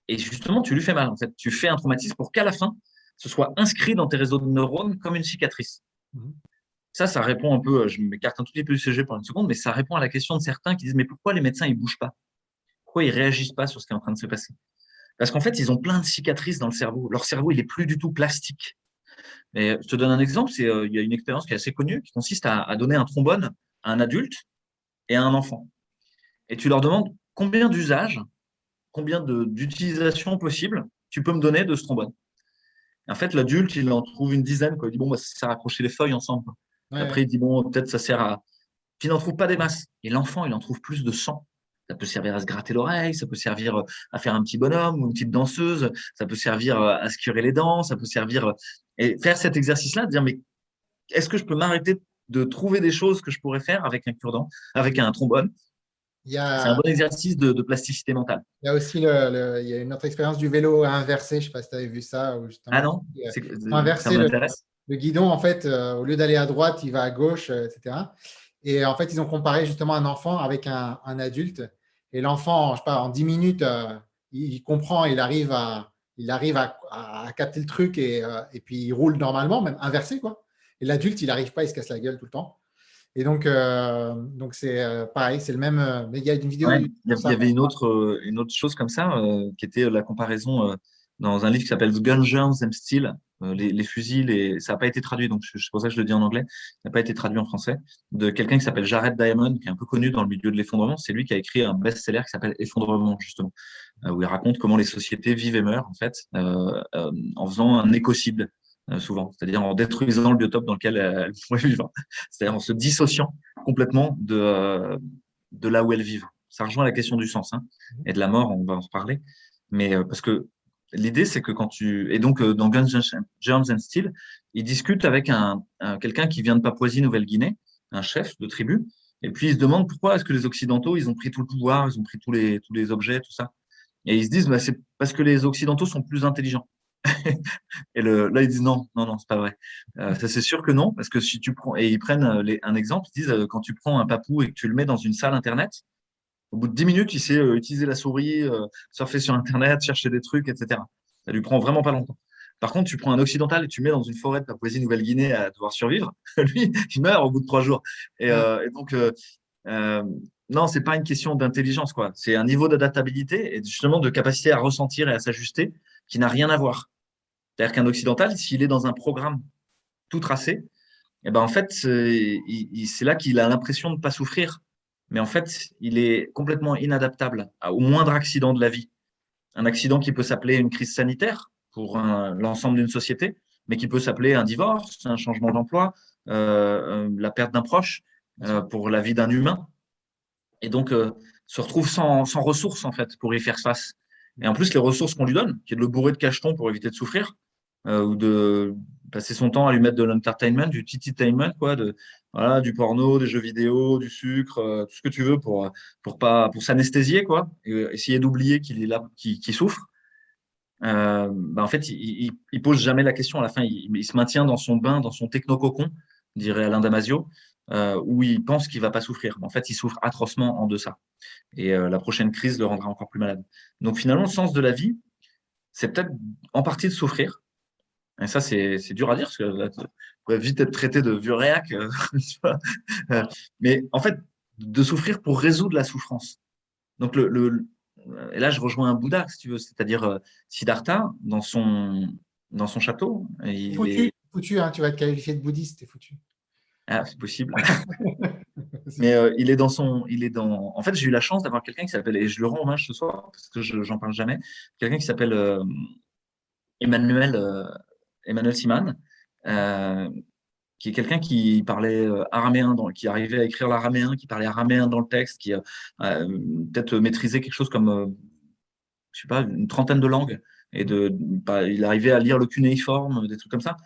et justement, tu lui fais mal. En fait, tu fais un traumatisme pour qu'à la fin, ce soit inscrit dans tes réseaux de neurones comme une cicatrice. Mhm. Ça, ça répond un peu, je m'écarte un tout petit peu du sujet pour une seconde, mais ça répond à la question de certains qui disent, mais pourquoi les médecins, ils bougent pas? Pourquoi ils réagissent pas sur ce qui est en train de se passer? Parce qu'en fait, ils ont plein de cicatrices dans le cerveau. Leur cerveau, il est plus du tout plastique. Et je te donne un exemple, c'est euh, il y a une expérience qui est assez connue qui consiste à, donner un trombone à un adulte et à un enfant. Et tu leur demandes combien d'usages, combien d'utilisations possibles tu peux me donner de ce trombone. En fait, l'adulte, il en trouve une dizaine. Quoi. Il dit bon, bah, ça sert à accrocher les feuilles ensemble. Après, il dit bon, peut-être ça sert à. Puis il n'en trouve pas des masses. Et l'enfant, il en trouve plus de 100. Ça peut servir à se gratter l'oreille, ça peut servir euh, à faire un petit bonhomme ou une petite danseuse, ça peut servir euh, à se curer les dents, ça peut servir. Euh, et faire cet exercice-là, dire mais est-ce que je peux m'arrêter de trouver des choses que je pourrais faire avec un cure-dent, avec un trombone C'est un bon exercice de, plasticité mentale. Il y a aussi le, il y a une autre expérience du vélo inversé, je ne sais pas si tu avais vu ça. ah non? Inverser le, le, guidon, en fait, au lieu d'aller à droite, il va à gauche, etc. Et en fait, ils ont comparé justement un enfant avec un, un adulte. Et l'enfant, je sais pas, en 10 minutes, euh, il, comprend, il arrive à, il arrive à, capter le truc et, euh, et, puis il roule normalement, même inversé. Quoi. Et l'adulte, il n'arrive pas, il se casse la gueule tout le temps. Et donc, euh, donc c'est pareil, c'est le même. mais il y a une vidéo. il y avait une autre, une autre chose comme ça, qui était la comparaison dans un livre qui s'appelle Gun Germs and Steel, euh, les, fusils, et ça n'a pas été traduit, donc c'est pour ça que je le dis en anglais, ça n'a pas été traduit en français, de quelqu'un qui s'appelle Jared Diamond, qui est un peu connu dans le milieu de l'effondrement. C'est lui qui a écrit un best-seller qui s'appelle Effondrement, justement, euh, où il raconte comment les sociétés vivent et meurent, en fait, euh, en faisant un écocide, souvent, c'est-à-dire en détruisant le biotope dans lequel elles pourraient vivre, c'est-à-dire en se dissociant complètement de, de là où elles vivent. Ça rejoint la question du sens hein, et de la mort, on va en reparler. Mais parce que l'idée, c'est que quand tu. Et donc, euh, dans Guns, Germs and Steel, il discute avec un, quelqu'un qui vient de Papouasie-Nouvelle-Guinée, un chef de tribu, et puis il se demande pourquoi est-ce que les Occidentaux, ils ont pris tout le pouvoir, ils ont pris tous les, tous les objets, tout ça. Et ils se disent, bah, c'est parce que les Occidentaux sont plus intelligents. Et le, là, ils disent non, non, non, c'est pas vrai. Euh, ça, c'est sûr que non, parce que si tu prends, et ils prennent euh, les, un exemple, ils disent, quand tu prends un papou et que tu le mets dans une salle Internet, au bout de 10 minutes, il sait euh, utiliser la souris, euh, surfer sur Internet, chercher des trucs, etc. Ça lui prend vraiment pas longtemps. Par contre, tu prends un occidental et tu mets dans une forêt de Papouasie-Nouvelle-Guinée à devoir survivre, lui, il meurt au bout de trois jours. Et, euh, donc, euh, non, c'est pas une question d'intelligence, quoi. C'est un niveau d'adaptabilité et justement de capacité à ressentir et à s'ajuster qui n'a rien à voir. C'est-à-dire qu'un occidental, s'il est dans un programme tout tracé, eh ben en fait, c'est là qu'il a l'impression de ne pas souffrir mais en fait, il est complètement inadaptable au moindre accident de la vie. Un accident qui peut s'appeler une crise sanitaire pour l'ensemble d'une société, mais qui peut s'appeler un divorce, un changement d'emploi, euh, euh, la perte d'un proche euh, pour la vie d'un humain. et donc se retrouve sans, sans, ressources en fait pour y faire face. Et en plus, les ressources qu'on lui donne, qui est de le bourrer de cachetons pour éviter de souffrir, ou de passer son temps à lui mettre de l'entertainment, du tititainment, quoi, de, voilà, du porno, des jeux vidéo, du sucre, tout ce que tu veux pour, pour, pas, pour s'anesthésier, quoi, essayer d'oublier qu'il est là, qu'il souffre. Euh, bah en fait, il, il, pose jamais la question à la fin. Il, se maintient dans son bain, dans son technococon, dirait Alain Damasio, euh, où il pense qu'il va pas souffrir. En fait, il souffre atrocement en deçà. Et euh, la prochaine crise le rendra encore plus malade. Donc finalement, le sens de la vie, c'est peut-être en partie de souffrir. Et ça, c'est dur à dire, parce que là, tu pourrais vite être traité de vieux réac. Euh, mais en fait, de souffrir pour résoudre la souffrance. Donc le, le, et là, je rejoins un Bouddha, si tu veux, c'est-à-dire euh, Siddhartha, dans son, dans son château. Il foutu, est... foutu hein, tu vas être qualifié de bouddhiste, t'es foutu. Ah, c'est possible. Mais euh, il est dans son. Il est dans... En fait, j'ai eu la chance d'avoir quelqu'un qui s'appelle, et je le rends hommage ce soir, parce que je n'en parle jamais, quelqu'un qui s'appelle euh, Emmanuel, Emmanuel Siman, qui est quelqu'un qui parlait euh, araméen, qui arrivait à écrire l'araméen, qui parlait araméen dans le texte, qui a euh, peut-être maîtrisé quelque chose comme, euh, je sais pas, une trentaine de langues. Et de, bah, il arrivait à lire le cunéiforme, des trucs comme ça.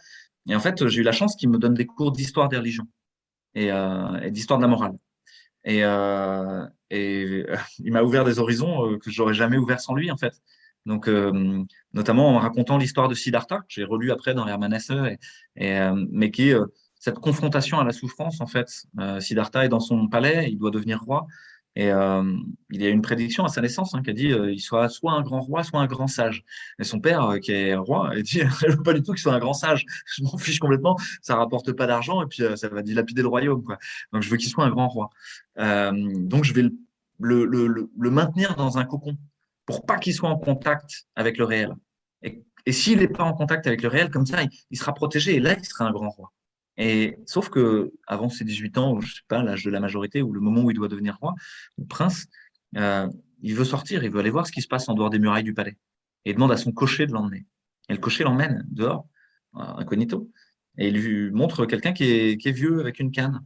Et en fait, j'ai eu la chance qu'il me donne des cours d'histoire des religions et, d'histoire de la morale. Et, et il m'a ouvert des horizons que j'aurais jamais ouverts sans lui, en fait. Donc, notamment en racontant l'histoire de Siddhartha, que j'ai relu après dans Hermann et, et mais qui est cette confrontation à la souffrance, en fait. Euh, Siddhartha est dans son palais, il doit devenir roi. Et euh, il y a une prédiction à sa naissance hein, qui a dit euh, il soit soit un grand roi, soit un grand sage. Et son père, qui est roi, a dit je veux pas du tout qu'il soit un grand sage. Je m'en fiche complètement. Ça rapporte pas d'argent et puis ça va dilapider le royaume. Quoi. Donc je veux qu'il soit un grand roi. donc je vais le, le, le, le, maintenir dans un cocon pour pas qu'il soit en contact avec le réel. Et, s'il n'est pas en contact avec le réel, comme ça, il, sera protégé et là, il sera un grand roi. Et sauf que avant ses 18 ans, ou je sais pas, l'âge de la majorité, ou le moment où il doit devenir roi ou prince, euh, il veut sortir, il veut aller voir ce qui se passe en dehors des murailles du palais. Et il demande à son cocher de l'emmener. Et le cocher l'emmène dehors, incognito, et il lui montre quelqu'un qui est, qui est vieux avec une canne.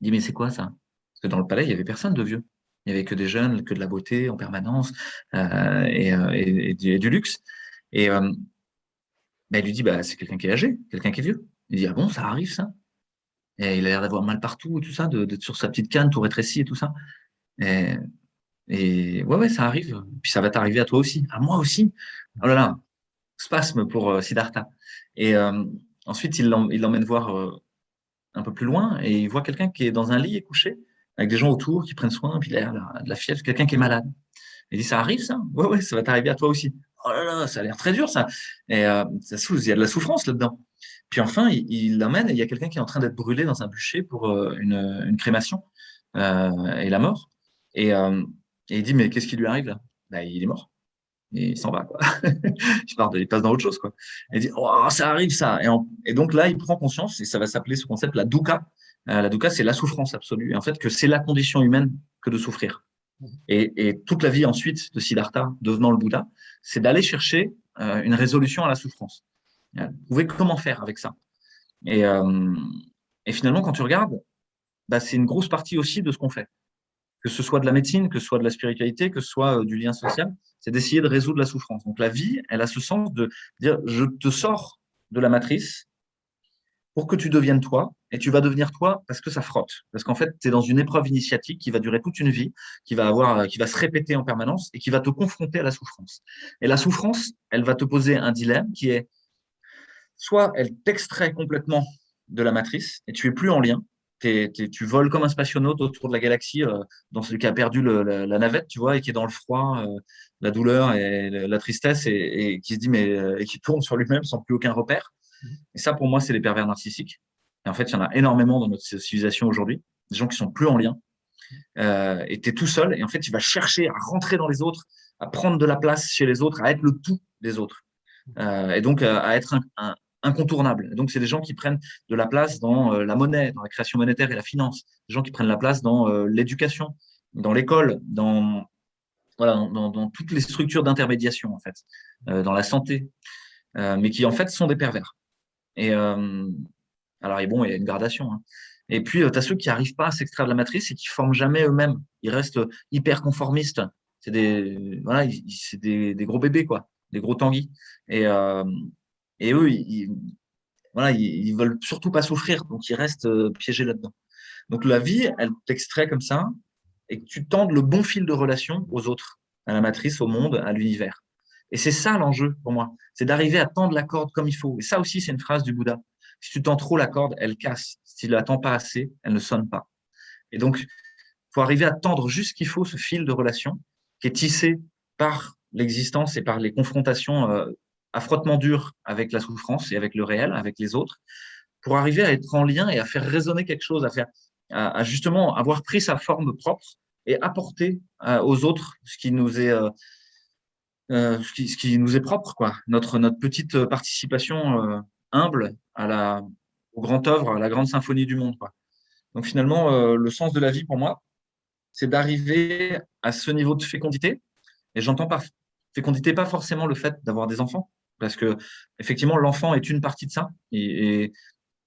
Il dit mais c'est quoi ça? Parce que dans le palais, il y avait personne de vieux. Il y avait que des jeunes, que de la beauté en permanence euh, et, euh, et, du, luxe. Et euh, ben, il lui dit bah c'est quelqu'un qui est âgé, quelqu'un qui est vieux. Il dit Ah bon, ça arrive ça? Et il a l'air d'avoir mal partout tout ça, d'être sur sa petite canne tout rétréci et tout ça. Et, ouais, ouais, ça arrive. Puis ça va t'arriver à toi aussi. À moi aussi. Oh là là, spasme pour euh, Siddhartha. Et ensuite, il l'emmène voir un peu plus loin et il voit quelqu'un qui est dans un lit et couché, avec des gens autour qui prennent soin, puis a de la fièvre, quelqu'un qui est malade. Il dit Ça arrive ça? Ouais, ouais, ça va t'arriver à toi aussi. Oh là là, ça a l'air très dur ça. Et ça, il y a de la souffrance là-dedans. Puis enfin, il l'emmène et il y a quelqu'un qui est en train d'être brûlé dans un bûcher pour euh, une, une crémation euh, et la mort. Et, euh, et, il dit, mais qu'est-ce qui lui arrive là? Bah, Il est mort. Et il s'en va. Quoi. il, part il passe dans autre chose. Quoi. Il dit, oh, ça arrive ça. Et, et, donc là, il prend conscience, et ça va s'appeler ce concept la dukkha. La dukkha, c'est la souffrance absolue. Et en fait, que c'est la condition humaine que de souffrir. Et, et, toute la vie ensuite de Siddhartha, devenant le Bouddha, c'est d'aller chercher une résolution à la souffrance. Vous pouvez comment faire avec ça et, euh, et, finalement, quand tu regardes, bah, c'est une grosse partie aussi de ce qu'on fait. Que ce soit de la médecine, que ce soit de la spiritualité, que ce soit euh, du lien social, c'est d'essayer de résoudre la souffrance. Donc la vie, elle a ce sens de dire, je te sors de la matrice pour que tu deviennes toi, et tu vas devenir toi parce que ça frotte. Parce qu'en fait, tu es dans une épreuve initiatique qui va durer toute une vie, qui va avoir, qui va se répéter en permanence et qui va te confronter à la souffrance. Et la souffrance, elle va te poser un dilemme qui est soit elle t'extrait complètement de la matrice et tu es plus en lien. tu voles comme un spationaute autour de la galaxie, euh, dans celui qui a perdu la, navette, tu vois, et qui est dans le froid, euh, la douleur et la tristesse, et, qui se dit, mais euh, et qui tourne sur lui-même sans plus aucun repère. Mmh. Et ça, pour moi, c'est les pervers narcissiques. Et en fait, il y en a énormément dans notre civilisation aujourd'hui, des gens qui sont plus en lien. et tu es tout seul, et en fait, tu vas chercher à rentrer dans les autres, à prendre de la place chez les autres, à être le tout des autres. et donc à, être un, incontournables. Donc, c'est des gens qui prennent de la place dans euh, la monnaie, dans la création monétaire et la finance, des gens qui prennent la place dans euh, l'éducation, dans l'école, dans, toutes les structures d'intermédiation, en fait, euh, dans la santé, mais qui, en fait, sont des pervers. Et alors, bon, il y a une gradation. Hein. Et puis, tu as ceux qui n'arrivent pas à s'extraire de la matrice et qui forment jamais eux-mêmes. Ils restent hyper conformistes. C'est des, voilà, c'est des, gros bébés, quoi, des gros tanguis. Et, et eux, ils, voilà, ils, veulent surtout pas souffrir, donc ils restent piégés là-dedans. Donc la vie, elle t'extrait comme ça, et que tu tendes le bon fil de relation aux autres, à la matrice, au monde, à l'univers. Et c'est ça l'enjeu pour moi, c'est d'arriver à tendre la corde comme il faut. Et ça aussi, c'est une phrase du Bouddha. Si tu tends trop la corde, elle casse. Si tu la tends pas assez, elle ne sonne pas. Et donc, faut arriver à tendre juste ce qu'il faut, ce fil de relation qui est tissé par l'existence et par les confrontations euh, à frottement dur avec la souffrance et avec le réel, avec les autres, pour arriver à être en lien et à faire résonner quelque chose, à faire, à, justement avoir pris sa forme propre et apporter euh, aux autres ce qui nous est, euh, euh, ce, qui, nous est propre, quoi. Notre petite participation humble à la, au grand œuvre, à la grande symphonie du monde. Donc finalement, le sens de la vie pour moi, c'est d'arriver à ce niveau de fécondité. Et j'entends par fécondité pas forcément le fait d'avoir des enfants, parce que effectivement, l'enfant est une partie de ça. Et,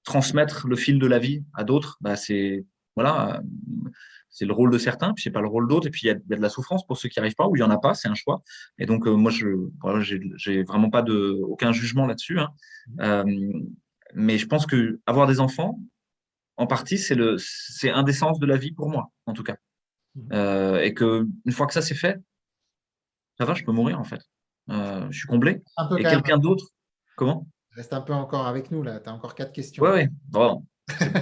transmettre le fil de la vie à d'autres, bah, c'est voilà, c'est le rôle de certains, puis c'est pas le rôle d'autres. Et puis il y, a de la souffrance pour ceux qui arrivent pas, ou il y en a pas, c'est un choix. Et donc euh, moi, je j'ai vraiment pas de aucun jugement là-dessus. Hein. Euh, mais je pense que avoir des enfants, en partie, c'est le c'est un des sens de la vie pour moi, en tout cas. Mmh. Euh, et que une fois que ça c'est fait, ça va, je peux mourir en fait. Euh, je suis comblé. et quelqu'un d'autre, comment? Reste un peu encore avec nous là, tu as encore quatre questions. Oui, oui. Bon.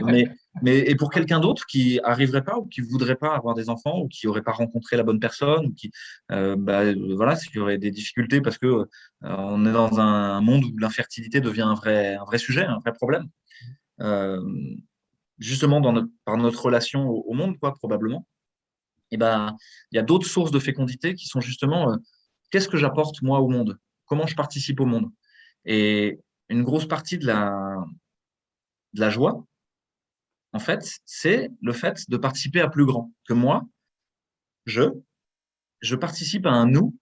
Mais, mais et pour quelqu'un d'autre qui arriverait pas ou qui voudrait pas avoir des enfants ou qui aurait pas rencontré la bonne personne ou qui euh, bah, voilà qui aurait des difficultés parce que euh, on est dans un monde où l'infertilité devient un vrai un vrai sujet un vrai problème. Justement dans notre, par notre relation au, monde quoi probablement et ben il y a d'autres sources de fécondité qui sont justement qu'est-ce que j'apporte moi au monde? Comment je participe au monde? Et une grosse partie de la, de la joie, en fait, c'est le fait de participer à plus grand. Que moi, je, je participe à un nous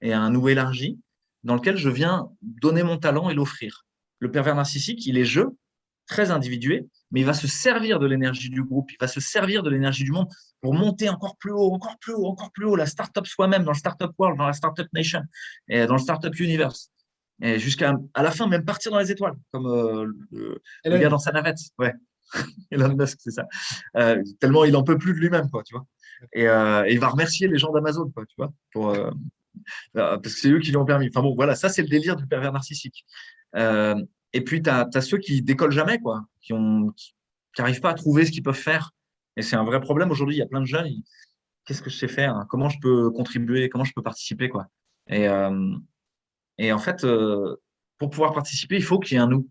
et à un nous élargi dans lequel je viens donner mon talent et l'offrir. Le pervers narcissique, il est je, très individué, mais il va se servir de l'énergie du groupe, il va se servir de l'énergie du monde pour monter encore plus haut, encore plus haut, encore plus haut, la startup soi-même, dans le startup world, dans la startup nation, et dans le startup universe. Et jusqu'à à la fin, même partir dans les étoiles, comme euh, le, gars dans sa navette. Ouais. Elon Musk, c'est ça. Euh, tellement il en peut plus de lui-même, quoi, tu vois. Et, euh, il va remercier les gens d'Amazon, quoi, tu vois, pour, parce que c'est eux qui lui ont permis. Enfin bon, voilà, ça c'est le délire du pervers narcissique. Et puis, tu as, ceux qui décollent jamais, quoi, qui n'arrivent pas à trouver ce qu'ils peuvent faire. Et c'est un vrai problème aujourd'hui. Il y a plein de jeunes. Qu'est-ce que je sais faire Comment je peux contribuer Comment je peux participer quoi et, euh, et en fait, euh, pour pouvoir participer, il faut qu'il y ait un nous.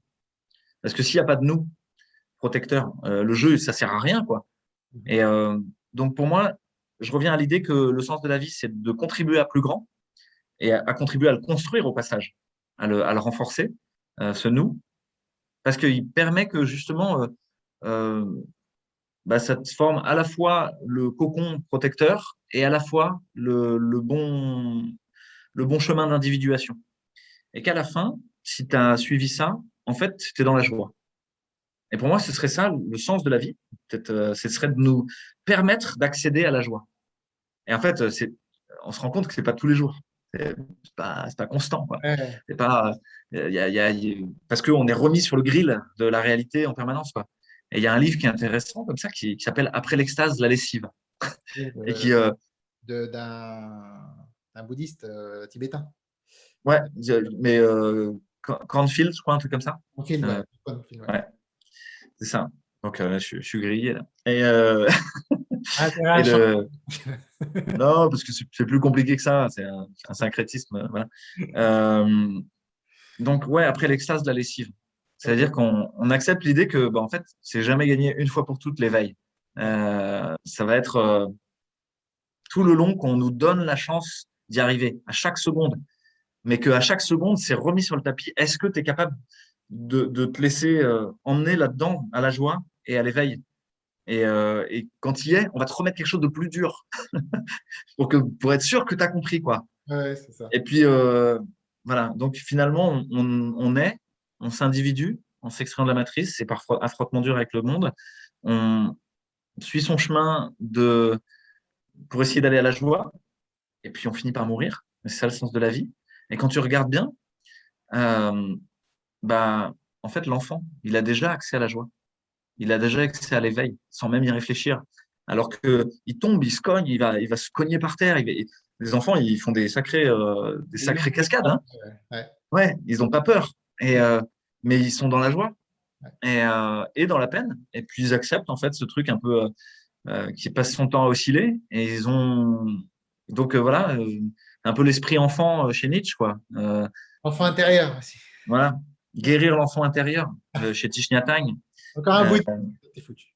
Parce que s'il n'y a pas de nous protecteur, euh, le jeu, ça sert à rien. quoi. Et donc, pour moi, je reviens à l'idée que le sens de la vie, c'est de contribuer à plus grand et à, contribuer à le construire au passage, à le, à le renforcer euh, ce nous, parce qu'il permet que justement, euh, euh, bah, ça forme à la fois le cocon protecteur et à la fois le, bon, le bon chemin d'individuation. Et qu'à la fin, si tu as suivi ça, en fait, tu es dans la joie. Et pour moi, ce serait ça le sens de la vie. Peut-être, ce serait de nous permettre d'accéder à la joie. Et en fait, on se rend compte que c'est pas tous les jours c'est pas, pas constant. Quoi. C'est pas, y a, y a, parce qu'on est remis sur le grill de la réalité en permanence. Quoi. Et il y a un livre qui est intéressant comme ça qui, qui s'appelle Après l'extase, la lessive. et qui, euh, d'un bouddhiste euh, tibétain. Ouais, mais euh, Cornfield, je crois, un truc comme ça. Cornfield, ouais. C'est ça. Donc, euh, je, je, suis grillé là. Et, euh... Ah, non, parce que c'est plus compliqué que ça. C'est un, un, syncrétisme. Voilà. Euh, donc, ouais, après l'extase de la lessive. C'est-à-dire qu'on on accepte l'idée que, bah, en fait, c'est jamais gagné une fois pour toutes l'éveil. Ça va être tout le long qu'on nous donne la chance d'y arriver, à chaque seconde. Mais qu'à chaque seconde, c'est remis sur le tapis. Est-ce que tu es capable de, de te laisser euh, emmener là-dedans, à la joie et à l'éveil euh, et, quand il y est, on va te remettre quelque chose de plus dur pour, que, pour être sûr que tu as compris. Quoi. Et puis, euh, voilà. Donc, finalement, on, est, on s'individue, on s'extrait de la matrice, c'est parfois affrontement dur avec le monde. on suit son chemin de, pour essayer d'aller à la joie, et puis on finit par mourir. C'est ça le sens de la vie. Et quand tu regardes bien, euh, bah, en fait, l'enfant, il a déjà accès à la joie. Il a déjà accès à l'éveil, sans même y réfléchir. Alors qu'il tombe, il se cogne, il va, il va se cogner par terre. les enfants, ils font des sacrés, euh, des sacrées cascades. Hein. Ouais. ils n'ont pas peur. Et, euh, mais ils sont dans la joie et, et, dans la peine. Et puis ils acceptent en fait ce truc un peu qui passe son temps à osciller. Et ils ont donc voilà, un peu l'esprit enfant chez Nietzsche, quoi. enfant intérieur aussi. Voilà, guérir l'enfant intérieur chez Thich Encore un bout. T'es foutu.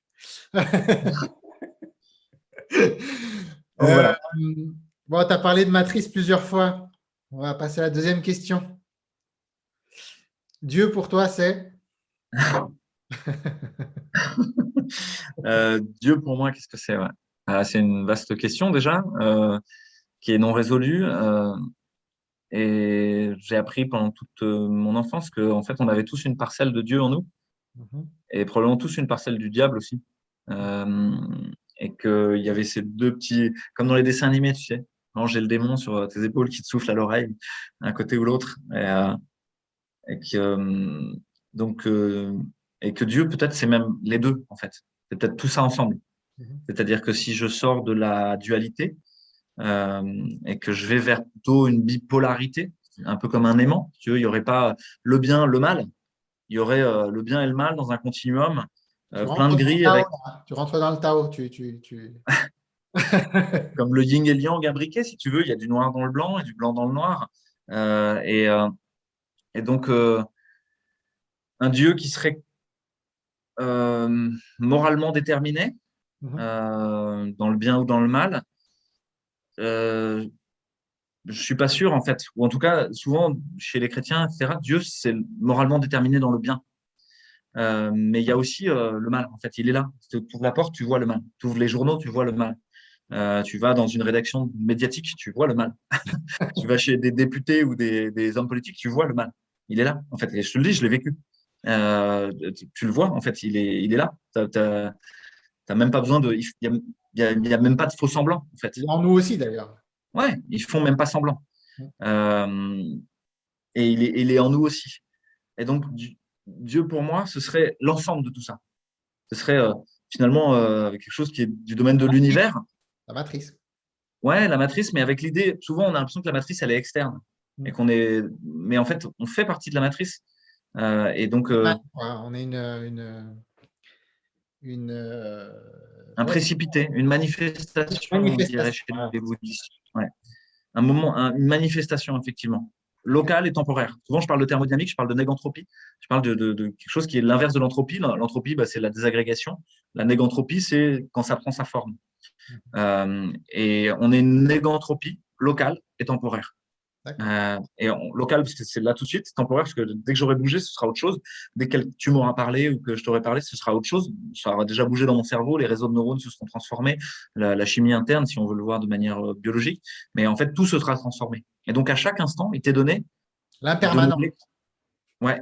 voilà. bon, tu as parlé de matrice plusieurs fois. On va passer à la deuxième question. Dieu pour toi, c'est? Euh, Dieu pour moi, qu'est-ce que c'est C'est une vaste question déjà, euh, qui est non résolue. Euh, et j'ai appris pendant toute mon enfance qu'en en fait, on avait tous une parcelle de Dieu en nous, mhm. et probablement tous une parcelle du diable aussi. et qu'il y avait ces deux petits, comme dans les dessins animés, tu sais, j'ai le démon sur tes épaules qui te souffle à l'oreille, d'un côté ou l'autre. Et, et que donc, euh, et que Dieu, peut-être, c'est même les deux, en fait. C'est peut-être tout ça ensemble. Mhm. C'est-à-dire que si je sors de la dualité euh, et que je vais vers plutôt une bipolarité, un peu comme un aimant, tu veux, il n'y aurait pas le bien, le mal. Il y aurait euh, le bien et le mal dans un continuum plein de gris. Avec... Tu rentres dans le Tao. Tu, tu, tu... comme le yin et le yang imbriqués, si tu veux. Il y a du noir dans le blanc et du blanc dans le noir. et, et donc, un Dieu qui serait euh, moralement déterminé mhm. euh, dans le bien ou dans le mal. Euh, je suis pas sûr en fait, ou en tout cas souvent chez les chrétiens, etc. Dieu c'est moralement déterminé dans le bien, euh, mais il y a aussi le mal. En fait, il est là. Tu ouvres la porte, tu vois le mal. Tu ouvres les journaux, tu vois le mal. tu vas dans une rédaction médiatique, tu vois le mal. tu vas chez des députés ou des, hommes politiques, tu vois le mal. Il est là. En fait, et je te le dis, je l'ai vécu. Euh, tu, le vois, en fait, il est, là. Tu n'as même pas besoin de. N'y a, a, même pas de faux semblant, en fait. En nous aussi, d'ailleurs. Ouais, ils font même pas semblant. Euh, et il est, il est en nous aussi. Et donc, Dieu, pour moi, ce serait l'ensemble de tout ça. Ce serait euh, finalement quelque chose qui est du domaine de l'univers. La matrice. Ouais, la matrice, mais avec l'idée, souvent on a l'impression que la matrice, elle est externe. Et mm. qu'on est, mais en fait, on fait partie de la matrice. Euh, et donc, euh, on est une, une, une euh, un précipité, une manifestation, on dirait chez les bouddhistes. Un moment, une manifestation, effectivement, locale et temporaire. Souvent, je parle de thermodynamique, je parle de négantropie. Je parle de, de, quelque chose qui est l'inverse de l'entropie. L'entropie, bah, c'est la désagrégation. La négantropie, c'est quand ça prend sa forme. Mmh. et on est une négantropie locale et temporaire. Euh, et local, parce que c'est là tout de suite, temporaire, parce que dès que j'aurai bougé, ce sera autre chose. Dès que tu m'auras parlé ou que je t'aurai parlé, ce sera autre chose. Ça aura déjà bougé dans mon cerveau, les réseaux de neurones se seront transformés, la, chimie interne, si on veut le voir de manière euh, biologique. Mais en fait, tout se sera transformé. Et donc, à chaque instant, il t'est donné. L'impermanent. Ouais,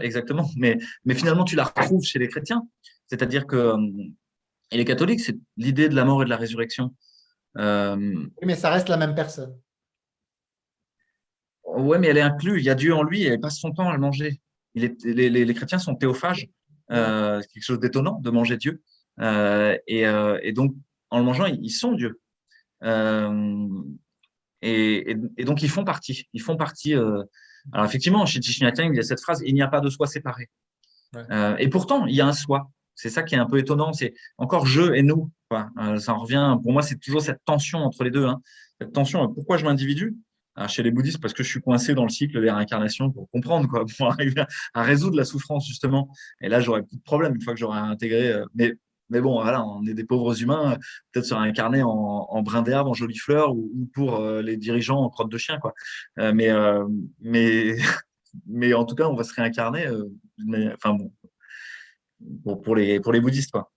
exactement. Mais, mais finalement, tu la retrouves chez les chrétiens. C'est-à-dire que. Euh, et les catholiques, c'est l'idée de la mort et de la résurrection. oui, mais ça reste la même personne. Ouais, mais elle est inclue. Il y a Dieu en lui et elle passe son temps à le manger. Il est, les, chrétiens sont théophages. Euh, c'est quelque chose d'étonnant de manger Dieu. Euh, euh, et, donc, en le mangeant, ils, sont Dieu. Et, donc, ils font partie. Ils font partie. alors, effectivement, chez Tishinatang, il y a cette phrase il n'y a pas de soi séparé. et pourtant, il y a un soi. C'est ça qui est un peu étonnant. C'est encore je et nous. ça revient. Pour moi, c'est toujours cette tension entre les deux. Hein. Cette tension. Pourquoi je m'individue? Chez les bouddhistes parce que je suis coincé dans le cycle des réincarnations pour comprendre, quoi, pour arriver à résoudre la souffrance, justement. Et là, j'aurais plus de problème une fois que j'aurais intégré. Euh, mais, mais bon, voilà, on est des pauvres humains, peut-être se réincarner en, en brin d'herbe, en jolie fleur, ou, pour euh, les dirigeants en crotte de chien, quoi. Euh, mais, mais, mais en tout cas, on va se réincarner. enfin bon, pour, les, pour les bouddhistes, quoi.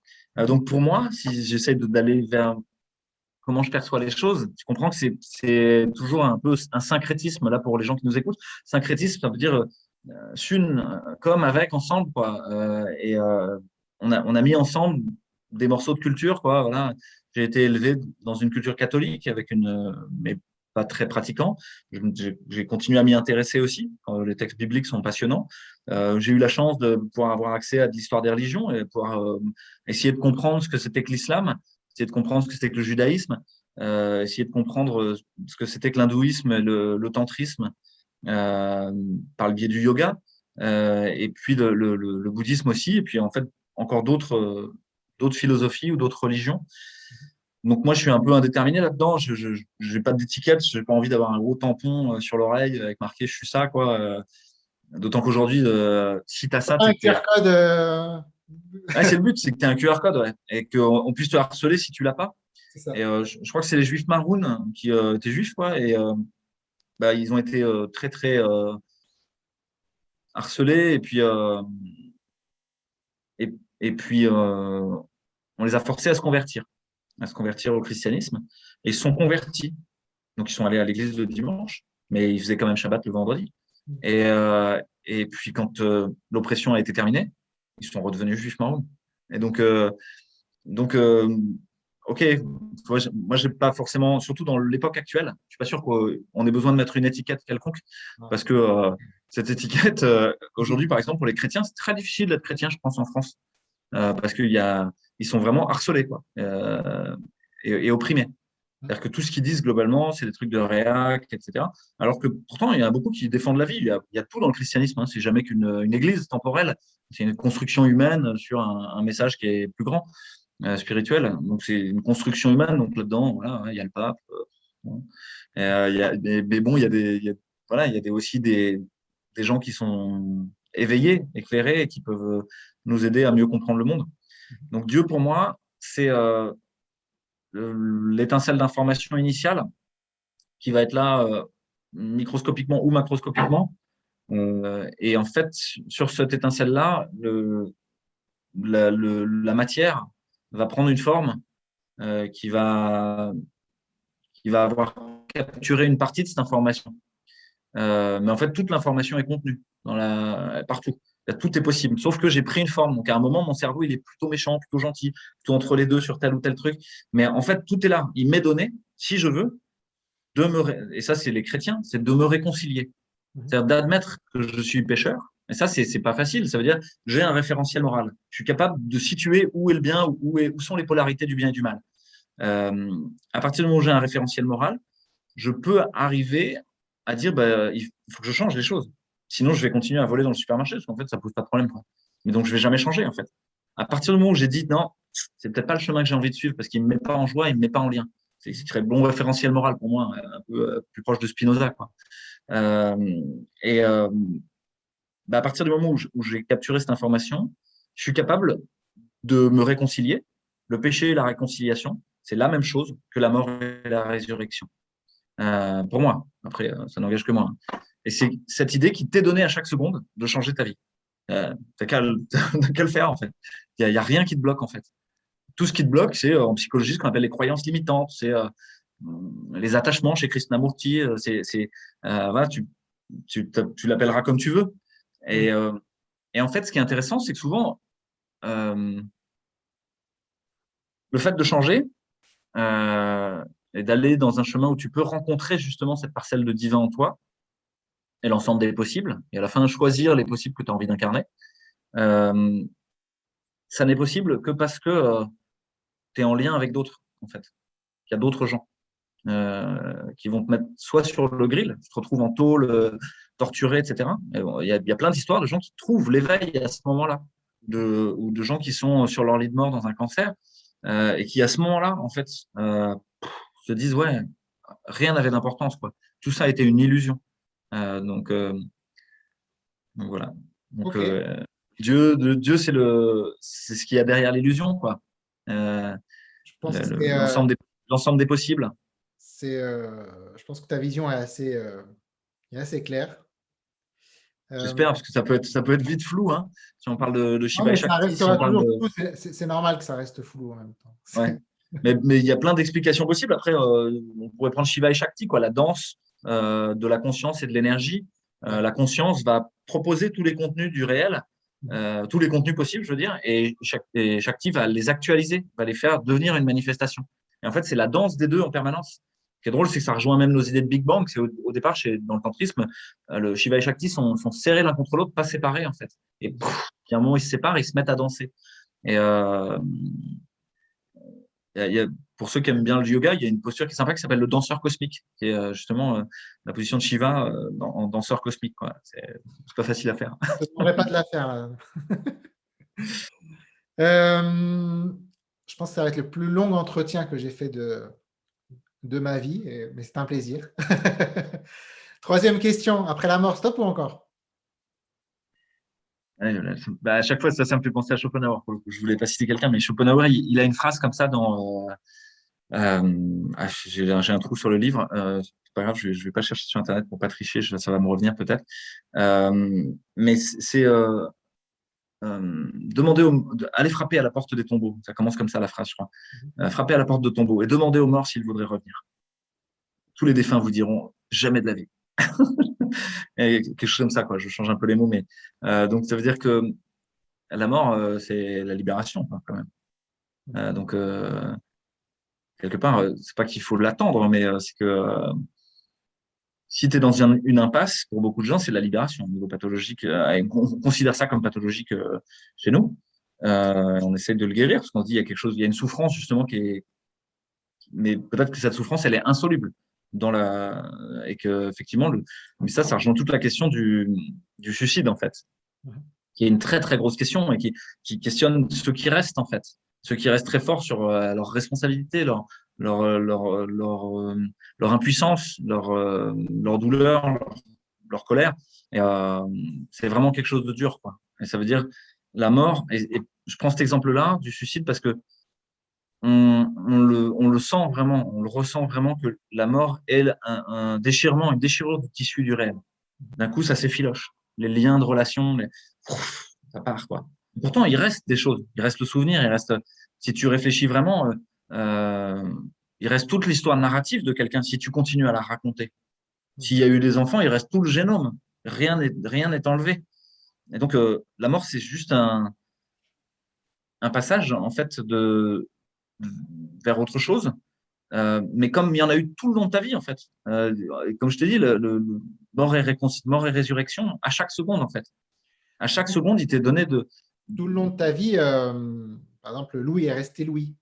donc pour moi, si j'essaie d'aller vers comment je perçois les choses. Tu comprends que c'est toujours un peu un syncrétisme là pour les gens qui nous écoutent. Syncrétisme, ça veut dire euh, euh comme, avec, ensemble. Quoi. Euh, et, euh, on a, on a mis ensemble des morceaux de culture. Quoi, voilà. J'ai été élevé dans une culture catholique, avec une, mais pas très pratiquant. J'ai continué à m'y intéresser aussi. Les textes bibliques sont passionnants. J'ai eu la chance de pouvoir avoir accès à l'histoire des religions et pouvoir essayer de comprendre ce que c'était que l'islam, essayer de comprendre ce que c'était que le judaïsme, euh, essayer de comprendre ce que c'était que l'hindouisme le, tantrisme par le biais du yoga, et puis le, le, le, bouddhisme aussi, et puis en fait encore d'autres d'autres philosophies ou d'autres religions. Donc moi, je suis un peu indéterminé là-dedans. Je n'ai pas d'étiquette. Je n'ai pas envie d'avoir un gros tampon euh, sur l'oreille avec marqué « je suis ça ». quoi. Euh. D'autant qu'aujourd'hui, euh, si tu as ça… Un QR code c'est le but, c'est que tu aies un QR code ouais, et qu'on puisse te harceler si tu l'as pas. Et je, crois que c'est les juifs maroun qui étaient juifs, quoi, et bah, ils ont été très, très harcelés. Et puis, et, et puis on les a forcés à se convertir à se convertir au christianisme et sont convertis. Donc, ils sont allés à l'église le dimanche, mais ils faisaient quand même Shabbat le vendredi. Et, euh, et puis, quand euh, l'oppression a été terminée, ils sont redevenus juifs marrons. Et donc, euh, donc ok, moi, j'ai pas forcément, surtout dans l'époque actuelle, je suis pas sûr qu'on ait besoin de mettre une étiquette quelconque, parce que cette étiquette, aujourd'hui, par exemple, pour les chrétiens, c'est très difficile d'être chrétien, je pense, en France, parce qu'il y a ils sont vraiment harcelés quoi, euh, et, opprimés. C'est-à-dire que tout ce qu'ils disent globalement, c'est des trucs de réac, etc. Alors que pourtant, il y a beaucoup qui défendent la vie. Il y a, tout dans le christianisme. Hein. C'est jamais qu'une église temporelle. C'est une construction humaine sur un, message qui est plus grand, euh, spirituel. Donc c'est une construction humaine. Donc là-dedans, voilà, il y a le pape. Euh, a, mais, bon, il y a des, voilà, il y a aussi des, des gens qui sont éveillés, éclairés, et qui peuvent nous aider à mieux comprendre le monde. Donc Dieu, pour moi, c'est euh, l'étincelle d'information initiale qui va être là euh, microscopiquement ou macroscopiquement. Euh, et en fait, sur cette étincelle-là, la, matière va prendre une forme qui, va, qui va avoir capturé une partie de cette information. mais en fait, toute l'information est contenue partout tout est possible. Sauf que j'ai pris une forme. Donc, à un moment, mon cerveau, il est plutôt méchant, plutôt gentil, plutôt entre les deux sur tel ou tel truc. Mais en fait, tout est là. Il m'est donné, si je veux, de me, et ça, c'est les chrétiens, c'est de me réconcilier. C'est-à-dire d'admettre que je suis pécheur. Et ça, c'est pas facile. Ça veut dire j'ai un référentiel moral. Je suis capable de situer où est le bien, où, où sont les polarités du bien et du mal. Euh, à partir du moment où j'ai un référentiel moral, je peux arriver à dire bah, il faut que je change les choses. Sinon, je vais continuer à voler dans le supermarché parce qu'en fait, ça pose pas de problème. Mais donc, je vais jamais changer en fait. À partir du moment où j'ai dit non, c'est peut-être pas le chemin que j'ai envie de suivre parce qu'il me met pas en joie, il me met pas en lien. C'est très bon référentiel moral pour moi, un peu euh, plus proche de Spinoza. Quoi. Euh, et euh, bah, à partir du moment où j'ai capturé cette information, je suis capable de me réconcilier. Le péché et la réconciliation, c'est la même chose que la mort et la résurrection. Euh, pour moi, après, ça n'engage que moi. Hein. Et c'est cette idée qui t'est donnée à chaque seconde de changer ta vie. Euh, t'as qu'à le, faire, en fait. Il n'y a, rien qui te bloque, en fait. Tout ce qui te bloque, c'est en psychologie ce qu'on appelle les croyances limitantes, c'est les attachements chez Krishnamurti. Euh, c'est, c'est voilà, tu, tu, tu l'appelleras comme tu veux. Et, et, en fait, ce qui est intéressant, c'est que souvent, le fait de changer, et d'aller dans un chemin où tu peux rencontrer justement cette parcelle de divin en toi, et l'ensemble des possibles, et à la fin choisir les possibles que tu as envie d'incarner. Euh, ça n'est possible que parce que euh, tu es en lien avec d'autres, en fait. Il y a d'autres gens euh, qui vont te mettre soit sur le grill, tu te retrouves en tôle, torturé, etc. Il y, a, y, a, plein d'histoires de gens qui trouvent l'éveil à ce moment-là, de, ou de gens qui sont sur leur lit de mort dans un cancer, et qui à ce moment-là, en fait, se disent, ouais, rien n'avait d'importance. quoi. Tout ça a été une illusion. Euh, donc, euh, donc, voilà. Donc, euh, Dieu, Dieu c'est le, c'est ce qu'il y a derrière l'illusion, quoi. je pense l'ensemble, des, l'ensemble des possibles. C'est, je pense que ta vision est assez, est assez claire. J'espère, parce que ça peut être, ça peut être vite flou. Hein, si on parle de, de Shiva C'est normal que ça reste flou en même temps. Ouais. mais, mais il y a plein d'explications possibles. Après, on pourrait prendre Shiva et Shakti, quoi, la danse, euh, de la conscience et de l'énergie. Euh, la conscience va proposer tous les contenus du réel tous les contenus possibles, je veux dire, et type va les actualiser, va les faire devenir une manifestation. Et en fait, c'est la danse des deux en permanence. Qui drôle, c'est que ça rejoint même nos idées de Big Bang. C'est au, départ, chez, dans le tantrisme, le Shiva et Shakti sont, sont serrés l'un contre l'autre, pas séparés en fait. Et puis à un moment, ils se séparent, ils se mettent à danser. Et euh, pour ceux qui aiment bien le yoga, il y a une posture qui est sympa qui s'appelle le danseur cosmique, qui est euh, justement euh, la position de Shiva euh, en danseur cosmique. C'est pas facile à faire. Je ne pas de la faire. je pense que ça va être le plus long entretien que j'ai fait de, de ma vie, mais c'est un plaisir. Troisième question, après la mort, stop ou encore? Bah, à chaque fois, ça, me fait penser à Schopenhauer. Je voulais pas citer quelqu'un, mais Schopenhauer, il, a une phrase comme ça dans. Euh, ah, j'ai un trou sur le livre. Euh, pas grave, je, je vais pas chercher sur internet pour pas tricher. ça va me revenir peut-être. Euh, mais c'est euh, euh, demander, au, aller frapper à la porte des tombeaux. Ça commence comme ça la phrase, je crois. Mm-hmm. frapper à la porte de tombeaux et demander aux morts s'ils voudraient revenir. Tous les défunts vous diront jamais de la vie. quelque chose comme ça, quoi. Je change un peu les mots, mais euh, donc ça veut dire que la mort, euh, c'est la libération, quand même. Euh, donc quelque part, c'est pas qu'il faut l'attendre, mais c'est que si tu es dans une, impasse, pour beaucoup de gens, c'est la libération au niveau pathologique. on considère ça comme pathologique chez nous. on essaie de le guérir parce qu'on se dit il y a quelque chose, il y a une souffrance justement qui est, mais peut-être que cette souffrance, elle est insoluble dans la et que effectivement le mais ça ça rejoint toute la question du, du suicide en fait qui est une très très grosse question et qui, qui questionne ceux qui restent en fait ceux qui restent très forts sur euh, leur responsabilité leur leur leur leur, euh, leur impuissance leur euh, leur douleur leur, colère euh, c'est vraiment quelque chose de dur quoi et ça veut dire la mort et, je prends cet exemple là du suicide parce que on, le, sent vraiment, on le ressent vraiment que la mort est un, déchirement, une déchirure du tissu du rêve. D'un coup, ça s'effiloche. Les liens de relation, ça part quoi. Pourtant, il reste des choses. Il reste le souvenir. Il reste, si tu réfléchis vraiment, euh, il reste toute l'histoire narrative de quelqu'un. Si tu continues à la raconter, s'il y a eu des enfants, il reste tout le génome. Rien n'est rien n'est enlevé. Et donc, euh, la mort, c'est juste un un passage en fait de vers autre chose. Euh, mais comme il y en a eu tout le long de ta vie, en fait, euh, comme je t'ai dit, le, mort, et mort et résurrection, à chaque seconde, en fait. À chaque seconde, il t'est donné de. Tout le long de ta vie, par exemple, Louis est resté Louis.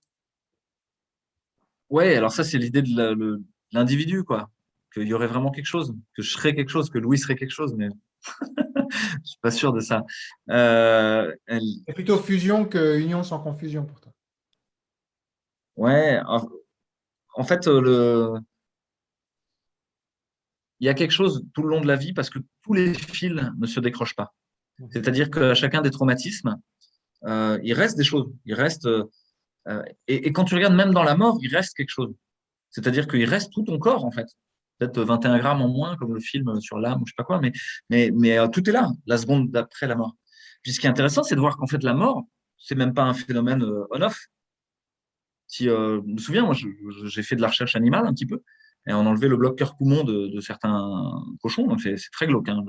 Ouais, alors ça, c'est l'idée de l'individu, quoi. Qu'il y aurait vraiment quelque chose, que je serais quelque chose, que Louis serait quelque chose, mais je suis pas sûr de ça. C'est plutôt fusion que union sans confusion pour toi. Ouais, en, fait, euh, le... il y a quelque chose tout le long de la vie parce que tous les fils ne se décrochent pas. C'est-à-dire qu'à chacun des traumatismes, euh, il reste des choses. Il reste, euh, et, quand tu regardes même dans la mort, il reste quelque chose. C'est-à-dire qu'il reste tout ton corps, en fait. Peut-être 21 grammes en moins, comme le film sur l'âme ou je sais pas quoi, mais, mais tout est là, la seconde d'après la mort. Puis ce qui est intéressant, c'est de voir qu'en fait, la mort, c'est même pas un phénomène on-off, si, euh, je me souviens, moi, j'ai fait de la recherche animale un petit peu, et on enlevé le bloc cœur-poumon de, certains cochons. C'est très glauque, hein,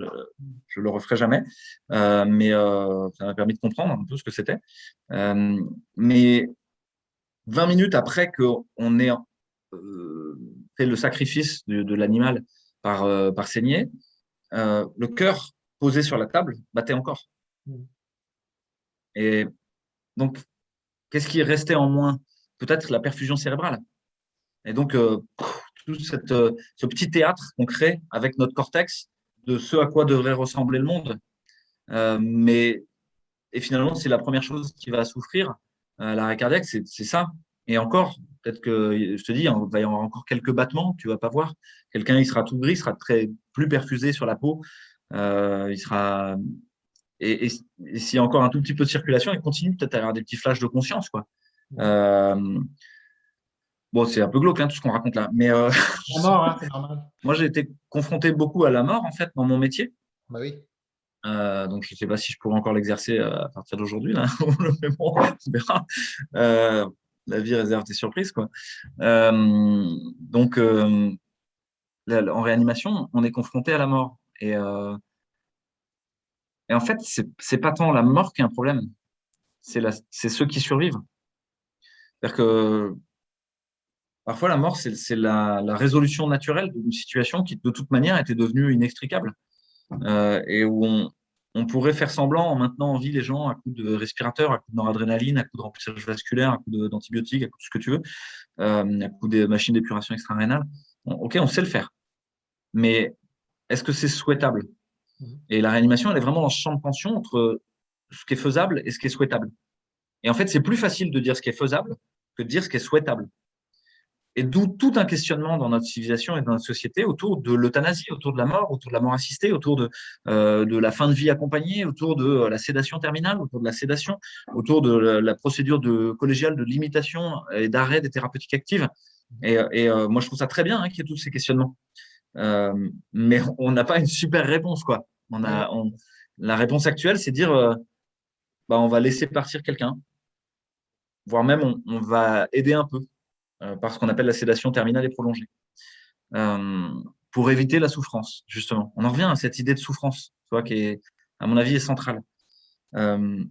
je ne le referai jamais, euh, mais euh, ça m'a permis de comprendre un peu ce que c'était. mais 20 minutes après qu'on ait fait le sacrifice de, l'animal par, par saignée, le cœur posé sur la table battait encore. Mmh. Et donc, qu'est-ce qui est resté en moins? Peut-être la perfusion cérébrale. Et donc, euh, tout cette, euh, ce petit théâtre qu'on crée avec notre cortex de ce à quoi devrait ressembler le monde. Euh, mais et finalement, c'est la première chose qui va souffrir. L'arrêt cardiaque, c'est ça. Et encore, peut-être que, je te dis, il va y avoir encore quelques battements, tu vas pas voir. Quelqu'un, il sera tout gris, il sera très plus perfusé sur la peau. il sera et, et, et s'il y a encore un tout petit peu de circulation, il continue peut-être à avoir des petits flashs de conscience, quoi. Euh, bon, c'est un peu glauque hein, tout ce qu'on raconte là, mais euh, hein, moi j'ai été confronté beaucoup à la mort en fait dans mon métier. Bah oui. Euh, donc je ne sais pas si je pourrais encore l'exercer à partir d'aujourd'hui mais bon, on verra. Euh, la vie réserve des surprises quoi. Euh, donc en réanimation, on est confronté à la mort et en fait, c'est n'est pas tant la mort qui est un problème, c'est ceux qui survivent. C'est-à-dire que parfois, la mort, c'est la, résolution naturelle d'une situation qui, de toute manière, était devenue inextricable. Euh, et où on, on, pourrait faire semblant en maintenant en vie les gens à coup de respirateur, à coup de noradrénaline, à coup de remplissage vasculaire, à coup d'antibiotiques, à coup de ce que tu veux, euh, à coup des machines d'épuration extra-rénale. ok, on sait le faire. Mais est-ce que c'est souhaitable? Mmh. Et la réanimation, elle est vraiment dans ce champ de tension entre ce qui est faisable et ce qui est souhaitable. Et en fait, c'est plus facile de dire ce qui est faisable que de dire ce qui est souhaitable. Et d'où tout un questionnement dans notre civilisation et dans notre société autour de l'euthanasie, autour de la mort, autour de la mort assistée, autour de, euh, la fin de vie accompagnée, autour de euh, la sédation terminale, autour de la sédation, autour de la, procédure collégiale de limitation et d'arrêt des thérapeutiques actives. Et, euh, moi, je trouve ça très bien hein, qu'il y ait tous ces questionnements. Mais on n'a pas une super réponse, quoi. On a, la réponse actuelle, c'est dire, bah, on va laisser partir quelqu'un, voire même on, va aider un peu par ce qu'on appelle la sédation terminale et prolongée, euh, pour éviter la souffrance, justement. On en revient à cette idée de souffrance, tu qui est, à mon avis, est centrale. Euh,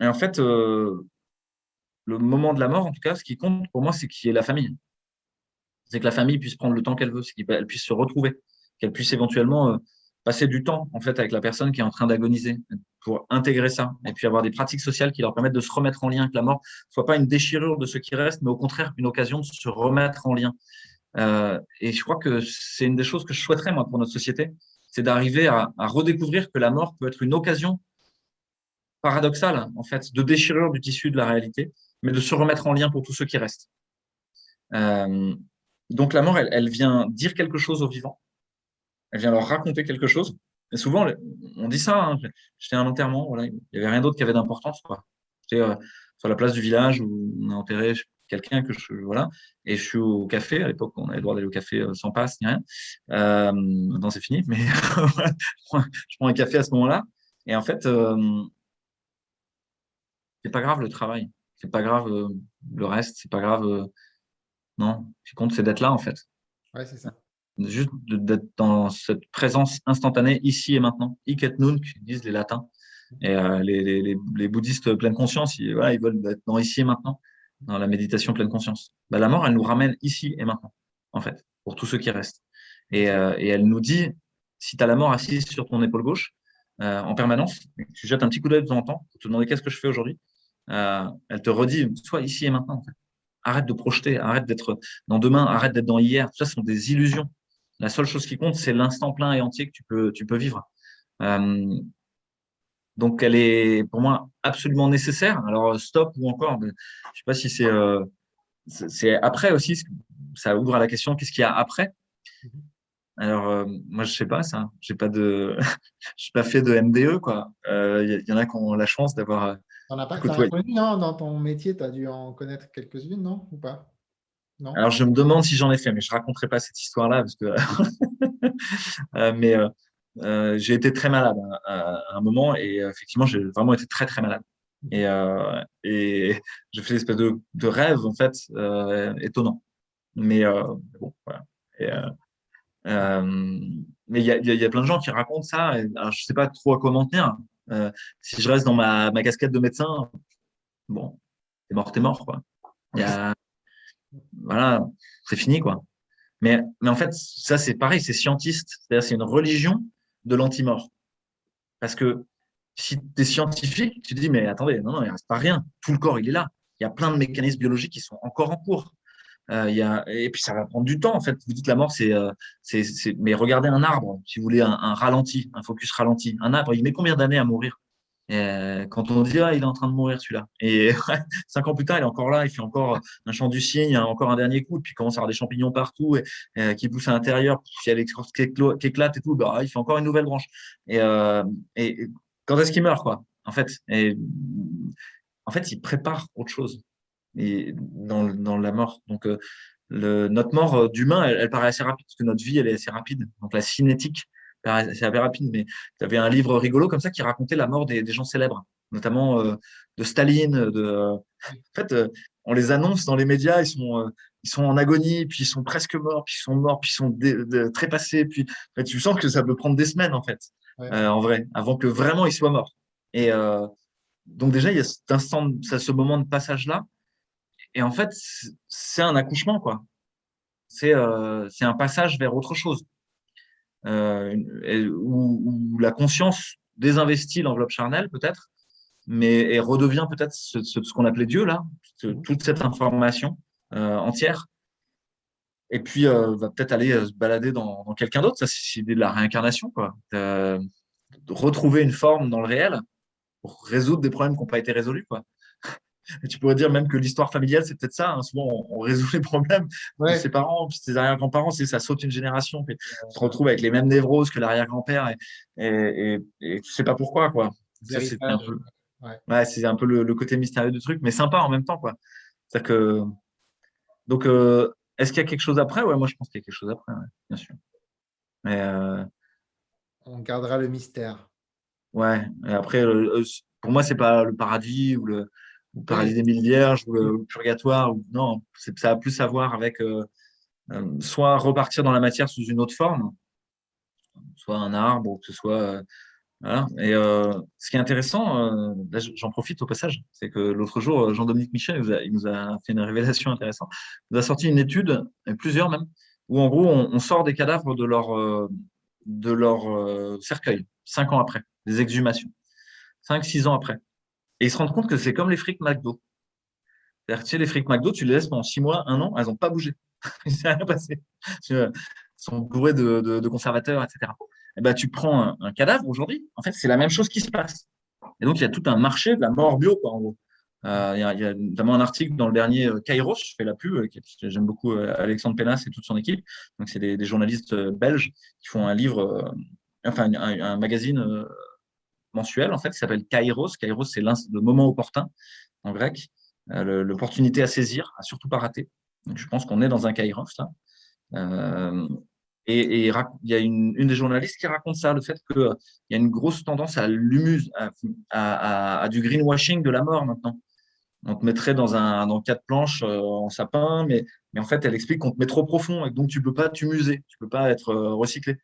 et en fait, le moment de la mort, en tout cas, ce qui compte pour moi, c'est qu'il y ait la famille. C'est que la famille puisse prendre le temps qu'elle veut, qu'elle puisse se retrouver, qu'elle puisse éventuellement passer du temps en fait avec la personne qui est en train d'agoniser pour intégrer ça et puis avoir des pratiques sociales qui leur permettent de se remettre en lien avec la mort, soit pas une déchirure de ce qui reste, mais au contraire une occasion de se remettre en lien. Euh, et je crois que c'est une des choses que je souhaiterais moi pour notre société, c'est d'arriver à, redécouvrir que la mort peut être une occasion paradoxale en fait de déchirure du tissu de la réalité, mais de se remettre en lien pour tous ceux qui restent. Euh, donc la mort, elle, elle vient dire quelque chose aux vivants elle vient leur raconter quelque chose. Et souvent, on dit ça, hein, j'étais à un enterrement, il n'y avait rien d'autre qui avait d'importance. J'étais euh, sur la place du village où on a enterré quelqu'un que je voilà et je suis au café à l'époque on avait le droit d'aller au café euh, sans passe ni rien. Euh, maintenant c'est fini mais je prends un café à ce moment-là. Et en fait euh, c'est pas grave le travail. C'est pas grave euh, le reste c'est pas grave non. Ce qui compte c'est d'être là en fait. Ouais c'est ça juste d'être dans cette présence instantanée ici et maintenant. Iket nun, disent les latins. Et euh, les, bouddhistes pleine conscience, ils, voilà, ils veulent être dans ici et maintenant, dans la méditation pleine conscience. Bah, la mort, elle nous ramène ici et maintenant, en fait, pour tous ceux qui restent. Et, euh, elle nous dit, si tu as la mort assise sur ton épaule gauche, euh, en permanence, tu jettes un petit coup d'œil de temps en temps pour te demander qu'est-ce que je fais aujourd'hui, elle te redit, sois ici et maintenant. Arrête de projeter, arrête d'être dans demain, arrête d'être dans hier. Tout ça, ce sont des illusions. La seule chose qui compte, c'est l'instant plein et entier que tu peux, tu peux vivre. Euh, donc, elle est pour moi absolument nécessaire. Alors, stop ou encore, je ne sais pas si c'est euh, c'est après aussi, ça ouvre à la question qu'est-ce qu'il y a après? Alors, euh, moi, je sais pas ça. J'ai pas de, j'ai pas fait de MDE, quoi. Il euh, y, en a qui ont la chance d'avoir. T'en as pas connu, non? Dans ton métier, tu as dû en connaître quelques-unes, non? Ou pas? Alors, je me demande si j'en ai fait, mais je raconterai pas cette histoire-là parce que. Euh, mais euh, euh, j'ai été très malade hein, à, un moment et effectivement, j'ai vraiment été très très malade. Et, et j'ai fait une espèce de, de, rêve en fait étonnant. Mais bon, voilà. mais il y a, y a, plein de gens qui racontent ça. Et, alors, je sais pas trop à comment tenir. si je reste dans ma, ma casquette de médecin, bon, t'es mort, t'es mort, quoi. Il y a, voilà, c'est fini, quoi. Mais, mais en fait, ça, c'est pareil, c'est scientiste. C'est-à-dire, c'est une religion de l'anti-mort. Parce que si tu es scientifique, tu te dis, mais attendez, non, non, il ne reste pas rien. Tout le corps, il est là. Il y a plein de mécanismes biologiques qui sont encore en cours. Euh, il y a, et puis ça va prendre du temps en fait. Vous dites la mort, c'est, euh, c'est, mais regardez un arbre, si vous voulez un, un, ralenti, un focus ralenti. Un arbre, il met combien d'années à mourir? Euh, quand on dit ah, il est en train de mourir celui-là, et cinq ans plus tard il est encore là, il fait encore un chant du cygne, encore un dernier coup, puis il commence à avoir des champignons partout et, euh, qui poussent à l'intérieur, puis il y a qui éclate et tout, bah, il fait encore une nouvelle branche. Et, euh, et quand est-ce qu'il meurt quoi En fait, et, en fait, il prépare autre chose et dans, la mort. Donc le, notre mort d'humain, elle, elle, paraît assez rapide parce que notre vie elle est assez rapide. Donc la cinétique c'est assez rapide, mais tu avais un livre rigolo comme ça qui racontait la mort des, gens célèbres, notamment euh, de Staline. De, en fait, euh, on les annonce dans les médias, ils sont, euh, ils sont en agonie, puis ils sont presque morts, puis ils sont morts, puis ils sont trépassés. Puis tu sens que ça peut prendre des semaines en fait. en vrai, avant que vraiment il soit mort. Et donc déjà, il y a cet instant, ce moment de passage-là. Et en fait, c'est un accouchement, quoi. C'est un passage vers autre chose. Où, la conscience désinvestit l'enveloppe charnelle, peut-être, mais et redevient peut-être ce, ce, qu'on appelait Dieu, là, toute cette information entière et puis euh, va peut-être aller euh, se balader dans, quelqu'un d'autre. Ça, c'est l'idée de la réincarnation, quoi. Euh, retrouver une forme dans le réel pour résoudre des problèmes qui n'ont pas été résolus, quoi. Et tu pourrais dire même que l'histoire familiale, c'est peut-être ça. Hein. Souvent, on, résout les problèmes de ses parents, puis ses arrière-grands-parents, c'est ça saute une génération. Puis tu te retrouves avec les mêmes névroses que l'arrière-grand-père et, et, et, tu sais pas pourquoi, quoi. C'est un peu, ouais. c'est un peu le, côté mystérieux du truc, mais sympa en même temps, quoi. C'est que donc euh, est-ce qu'il y a quelque chose après? Ouais, moi je pense qu'il y a quelque chose après, bien sûr. Mais, euh, On gardera le mystère. Ouais, et après, euh, pour moi, c'est pas le paradis ou le, paradis des mille vierges ou le, purgatoire. Ou, non, ça a plus à voir avec euh, soit repartir dans la matière sous une autre forme, soit un arbre, ou que ce soit et euh, ce qui est intéressant, euh, j'en profite au passage, c'est que l'autre jour, Jean-Dominique Michel il nous, a, fait une révélation intéressante. Il nous a sorti une étude, plusieurs même, où en gros, on, sort des cadavres de leur, euh, de leur cercueil, cinq ans après, des exhumations, cinq, six ans après. Et ils se rendent compte que c'est comme les frics McDo. C'est-à-dire tu sais, les frics McDo, tu les laisses pendant six mois, un an, elles n'ont pas bougé. Il s'est rien passé. Ils sont bourrés de, conservateurs, etc eh ben, tu prends un, cadavre aujourd'hui, en fait, c'est la même chose qui se passe. Et donc, il y a tout un marché de la mort bio, quoi, en gros. Euh, il, y a, notamment un article dans le dernier euh, Kairos, je fais la pub, euh, j'aime beaucoup Alexandre Pénas et toute son équipe. Donc, c'est des, journalistes belges qui font un livre, enfin, un, magazine mensuel, en fait, qui s'appelle Kairos. Kairos, c'est le moment opportun en grec, l'opportunité à saisir, à surtout pas rater. Je pense qu'on est dans un Kairos, là. Et, il y a une, des journalistes qui raconte ça, le fait qu'il y a une grosse tendance à l'humus, à, du greenwashing de la mort maintenant. On te mettrait dans, un, dans quatre planches euh, en sapin, mais, en fait, elle explique qu'on te met trop profond et donc tu ne peux pas t'humuser, tu ne peux pas être euh, recyclé. De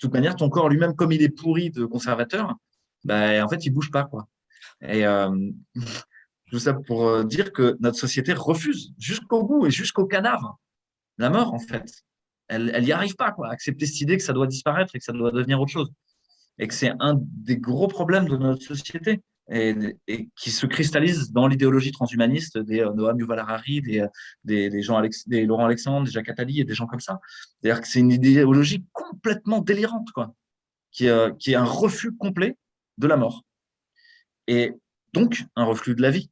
toute manière, ton corps lui-même, comme il est pourri de conservateur, bah, en fait, il ne bouge pas. Quoi. Et euh, tout ça pour dire que notre société refuse jusqu'au bout et jusqu'au cadavre la mort, en fait elle n'y arrive pas, quoi, accepter cette idée que ça doit disparaître et que ça doit devenir autre chose. Et que c'est un des gros problèmes de notre société et, qui se cristallise dans l'idéologie transhumaniste des euh, Noam Yuval Harari, des, euh, des, des, gens des Laurent Alexandre, des Jacques Attali et des gens comme ça. C'est-à-dire que c'est une idéologie complètement délirante, quoi, qui, euh, qui est un refus complet de la mort. Et donc, un refus de la vie.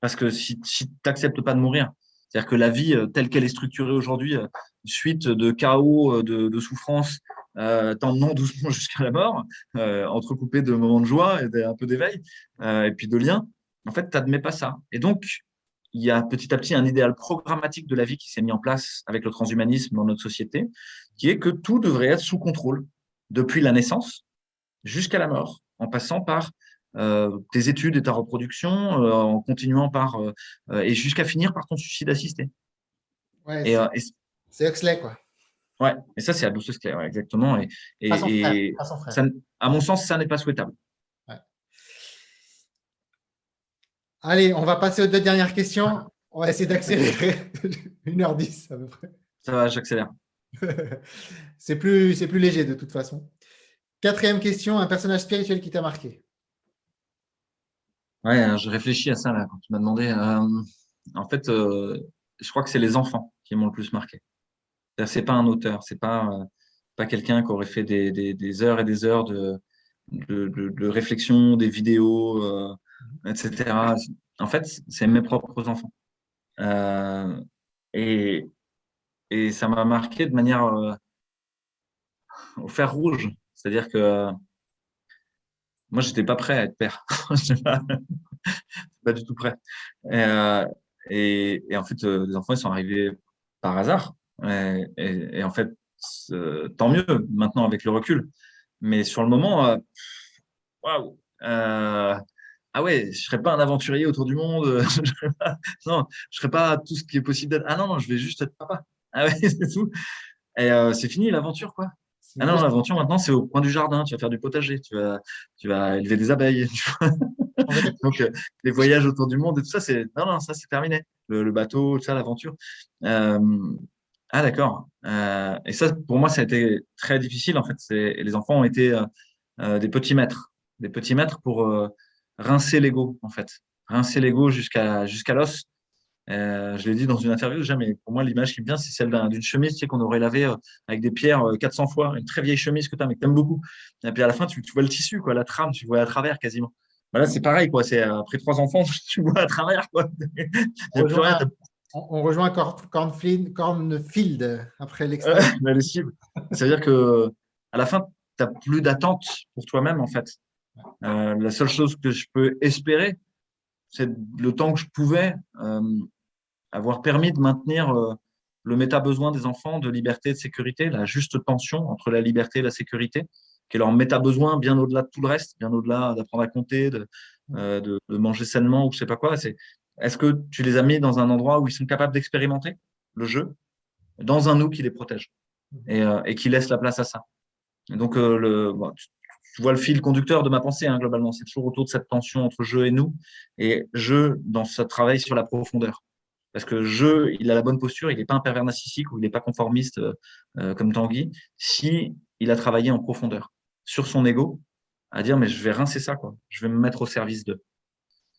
Parce que si, si tu n'acceptes pas de mourir, c'est-à-dire que la vie telle qu'elle est structurée aujourd'hui, suite de chaos, euh, de, de souffrance, euh, doucement jusqu'à la mort, euh, entrecoupé de moments de joie et d'un peu d'éveil, euh, et puis de liens, en fait, tu pas ça. Et donc, il y a petit à petit un idéal programmatique de la vie qui s'est mis en place avec le transhumanisme dans notre société, qui est que tout devrait être sous contrôle, depuis la naissance jusqu'à la mort, en passant par euh, tes études et ta reproduction, euh, en continuant par et jusqu'à finir par ton suicide assisté. Ouais, c'est Huxley, quoi. Ouais, et ça, c'est Aldous Huxley, exactement. Et, et, à mon sens, ça n'est pas souhaitable. Allez, on va passer aux deux dernières questions. On va essayer d'accélérer. 1h10 à peu près. Ça va, j'accélère. c'est plus, plus léger de toute façon. Quatrième question, un personnage spirituel qui t'a marqué Ouais, je réfléchis à ça là quand tu m'as demandé. Euh, en fait, euh, je crois que c'est les enfants qui m'ont le plus marqué. C'est pas un auteur, c'est pas euh, pas quelqu'un qui aurait fait des, des, heures et des heures de, de, de, réflexion, des vidéos, etc. En fait, c'est mes propres enfants. Et, et ça m'a marqué de manière au fer rouge. C'est-à-dire que moi, j'étais pas prêt à être père. pas, pas du tout prêt. Et, et, en fait, les enfants, ils sont arrivés par hasard. Et, en fait, tant mieux maintenant avec le recul. Mais sur le moment, euh, waouh! Euh, ah ouais, je ne serais pas un aventurier autour du monde. je non, je serais pas tout ce qui est possible d'être. Ah non, non, je vais juste être papa. Ah ouais, c'est tout. Et euh, c'est fini l'aventure, quoi. Ah non, l'aventure maintenant, c'est au coin du jardin. Tu vas faire du potager, tu vas, tu vas élever des abeilles. Donc, euh, les voyages autour du monde et tout ça, c'est non, non, ça c'est terminé. Le, bateau, tout ça, l'aventure. Euh, ah d'accord. Euh, et ça, pour moi, ça a été très difficile en fait. Les enfants ont été des petits maîtres, des petits maîtres pour rincer l'ego en fait, rincer l'ego jusqu'à jusqu'à l'os. Euh, je l'ai dit dans une interview jamais. Pour moi, l'image qui me vient, c'est celle d'une chemise tu sais, qu'on aurait lavée euh, avec des pierres 400 euh, fois, une très vieille chemise que tu as, mais que tu aimes beaucoup. Et puis à la fin, tu, vois le tissu, quoi, la trame, tu vois à travers quasiment. Voilà, c'est pareil, quoi. C'est après trois enfants, tu vois à travers, quoi. on, rejoint, on, rejoint Cornfield après l'extérieur. C'est-à-dire que à la fin, tu n'as plus d'attente pour toi-même, en fait. la seule chose que je peux espérer, c'est le temps que je pouvais avoir permis de maintenir euh, le méta-besoin des enfants de liberté et de sécurité, la juste tension entre la liberté et la sécurité, qui est leur méta-besoin bien au-delà de tout le reste, bien au-delà d'apprendre à compter, de, euh, de, manger sainement ou je sais pas quoi. C'est est-ce que tu les as mis dans un endroit où ils sont capables d'expérimenter le jeu, dans un nous qui les protège et, euh, et qui laisse la place à ça? donc, le, tu, vois le fil conducteur de ma pensée, hein, globalement, c'est toujours autour de cette tension entre jeu et nous, et jeu dans ce travail sur la profondeur. Parce que jeu, il a la bonne posture, il n'est pas un pervers narcissique ou il n'est pas conformiste euh, euh, comme Tanguy, si il a travaillé en profondeur sur son ego, à dire mais je vais rincer ça, quoi. je vais me mettre au service d'eux.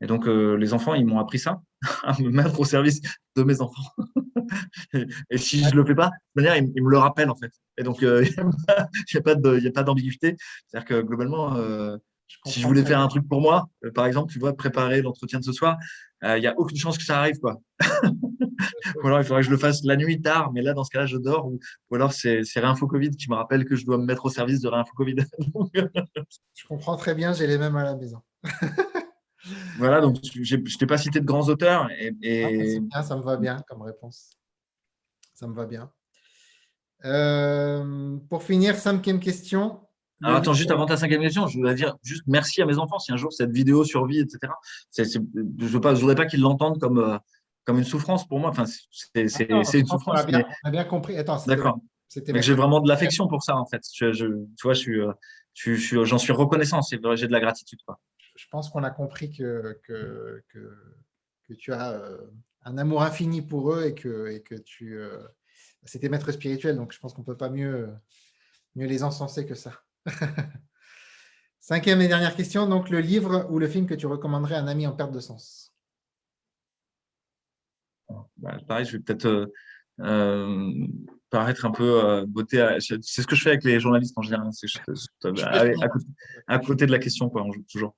Et donc euh, les enfants, ils m'ont appris ça, à me mettre au service de mes enfants. et, si je le fais pas, de manière, ils, me le rappellent en fait. Et donc il n'y a pas d'ambiguïté. C'est-à-dire que globalement, si je voulais faire un truc pour moi, euh, par exemple, tu vois, préparer l'entretien de ce soir, il euh, n'y a aucune chance que ça arrive, quoi. ou alors il faudrait que je le fasse la nuit tard, mais là, dans ce cas-là, je dors. Ou, alors c'est Réinfo Covid qui me rappelle que je dois me mettre au service de Réinfo Covid. je comprends très bien, j'ai les mêmes à la maison. voilà, donc je ne t'ai pas cité de grands auteurs. Et, ah, ça me va bien comme réponse. Ça me va bien. Euh, pour finir, cinquième question. Alors, attends, juste avant ta cinquième question, je voudrais dire juste merci à mes enfants si un jour cette vidéo survit, etc. je ne voudrais pas qu'ils l'entendent comme, euh, comme une souffrance pour moi. Enfin, c'est une souffrance. On a bien, compris. D'accord. J'ai vraiment de l'affection pour ça, en fait. Je, je, tu vois, je suis, je, j'en suis reconnaissant. J'ai de la gratitude. Quoi. Je pense qu'on a compris que, que, que, tu as euh, un amour infini pour eux et que, et que tu. Euh, C'était maître spirituel, donc je pense qu'on ne peut pas mieux, mieux les encenser que ça. Cinquième et dernière question, donc le livre ou le film que tu recommanderais à un ami en perte de sens? Bah, Pareil, je vais peut-être euh, euh, paraître un peu euh, beauté. C'est ce que je fais avec les journalistes en général. à, côté, de la question, quoi, on joue toujours.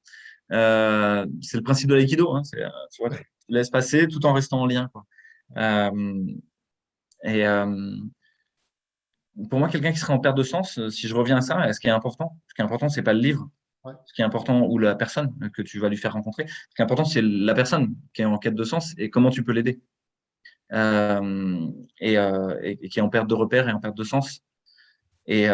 c'est le principe de l'aïkido. Hein, tu laisses passer tout en restant en lien. Quoi. et pour moi, quelqu'un qui serait en perte de sens, euh, si je reviens à ça, ce qui est important, ce qui est important, c'est pas le livre. Ce qui est important, ou la personne que tu vas lui faire rencontrer. Ce qui est important, c'est la personne qui est en quête de sens et comment tu peux l'aider. Euh, euh, et, qui est en perte de repère et en perte de sens. Et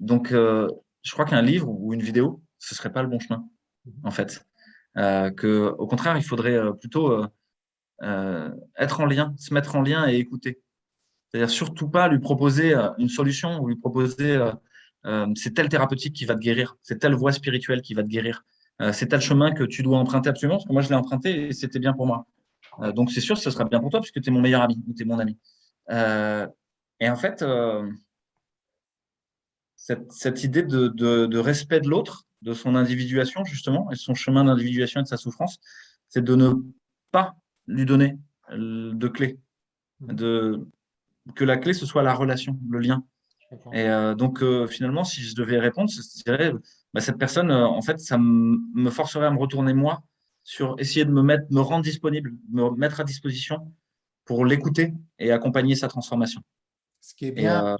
donc, je crois qu'un livre ou une vidéo, ce serait pas le bon chemin, mhm. en fait. que, au contraire, il faudrait plutôt être en lien, se mettre en lien et écouter. C'est-à-dire surtout pas lui proposer euh, une solution ou lui proposer euh, euh, c'est telle thérapeutique qui va te guérir, c'est telle voie spirituelle qui va te guérir, c'est tel chemin que tu dois emprunter absolument, parce que moi je l'ai emprunté et c'était bien pour moi. donc c'est sûr que ce sera bien pour toi puisque tu es mon meilleur ami ou tu es mon ami. et en fait, cette, idée de, de respect de l'autre, de son individuation justement, et son chemin d'individuation et de sa souffrance, c'est de ne pas lui donner de clé, de que la clé, ce soit la relation, le lien. Et euh, donc, euh, finalement, si je devais répondre, je dirais, bah, cette personne, euh, en fait, ça me forcerait à me retourner moi sur essayer de me mettre, me rendre disponible, me mettre à disposition pour l'écouter et accompagner sa transformation. Ce qui est bien,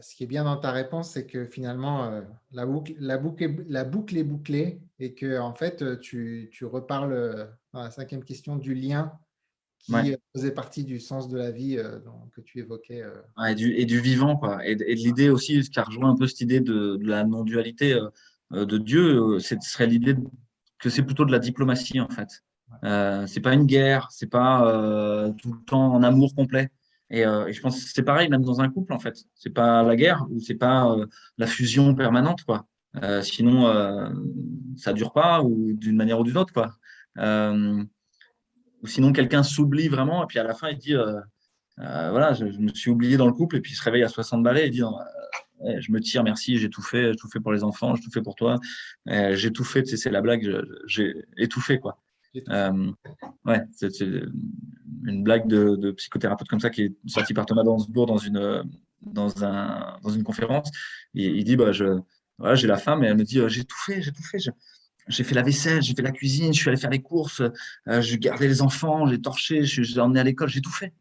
ce qui est bien dans ta réponse, c'est que finalement, la, boucle, la, boucle est, la boucle est bouclée et que en fait, tu, tu reparles dans la cinquième question du lien qui euh, faisait partie du sens de la vie euh, que tu évoquais. Euh. et, du, et, du, vivant, quoi. Et, de l'idée aussi, ce qui a rejoint un peu cette idée de, la non-dualité de Dieu, ce serait l'idée que c'est plutôt de la diplomatie, en fait. Euh, c'est pas une guerre, c'est pas tout le temps en amour complet. Et, je pense que c'est pareil même dans un couple en fait. C'est pas la guerre ou c'est pas la fusion permanente quoi. sinon ça dure pas ou d'une manière ou d'une autre quoi. Ou sinon quelqu'un s'oublie vraiment et puis à la fin il dit voilà je, me suis oublié dans le couple et puis il se réveille à 60 balais et dit je me tire, merci, j'ai tout fait, j'ai tout fait pour les enfants, j'ai tout fait pour toi, j'ai tout fait, c'est la blague, j'ai étouffé, quoi. Euh, ouais, c'est une blague de, psychothérapeute comme ça qui est sortie par Thomas Dansbourg dans une, dans un, dans une conférence. Et, il dit bah, je, voilà, J'ai la femme et elle me dit J'ai tout fait, j'ai tout fait. J'ai fait la vaisselle, j'ai fait la cuisine, je suis allé faire les courses, euh, j'ai gardé les enfants, j'ai torché, je suis emmené à l'école, j'ai tout fait.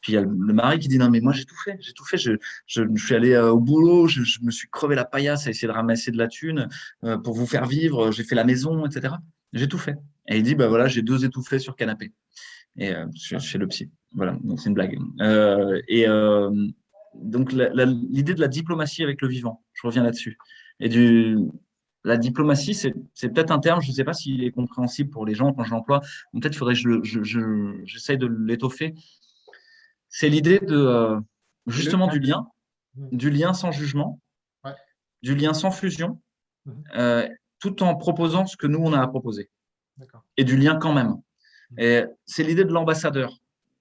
Puis il y a le mari qui dit non mais moi j'ai tout fait, j'ai tout fait. Je, je, suis allé euh, au boulot, je, me suis crevé la paillasse à essayer de ramasser de la thune euh, pour vous faire vivre. J'ai fait la maison, etc. J'ai tout fait. Et il dit bah voilà j'ai deux étouffés sur canapé. Et euh, chez le psy. Voilà donc c'est une blague. et donc l'idée de la diplomatie avec le vivant, je reviens là-dessus. Et du la diplomatie, c'est peut-être un terme, je ne sais pas s'il est compréhensible pour les gens quand je l'emploie. Peut-être faudrait que j'essaye je, de l'étoffer c'est l'idée de euh, justement du lien, mmh. du lien sans jugement, du lien sans fusion, mmh. euh, tout en proposant ce que nous, on a à proposer. Et du lien quand même. Mmh. Et c'est l'idée de l'ambassadeur.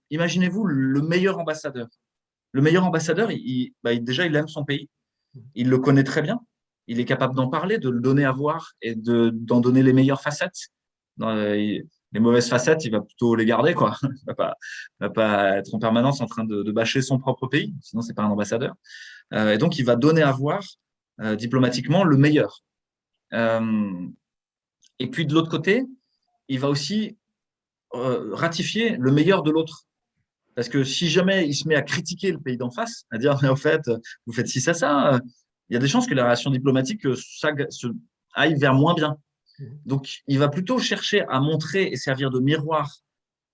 Imaginez-vous le meilleur ambassadeur. Le meilleur ambassadeur, il, bah, déjà, il aime son pays. Il le connaît très bien. Il est capable d'en parler, de le donner à voir et d'en donner les meilleures facettes. Les mauvaises facettes, il va plutôt les garder, quoi. Il va pas, va pas être en permanence en train de, bâcher son propre pays, sinon c'est pas un ambassadeur. Euh, et donc, il va donner à voir euh, diplomatiquement le meilleur. Euh, et puis de l'autre côté, il va aussi ratifier le meilleur de l'autre. Parce que si jamais il se met à critiquer le pays d'en face, à dire, mais en fait, vous faites ci, ça, ça, il y a des chances que la relation diplomatique ça, aille vers moins bien. Donc, il va plutôt chercher à montrer et servir de miroir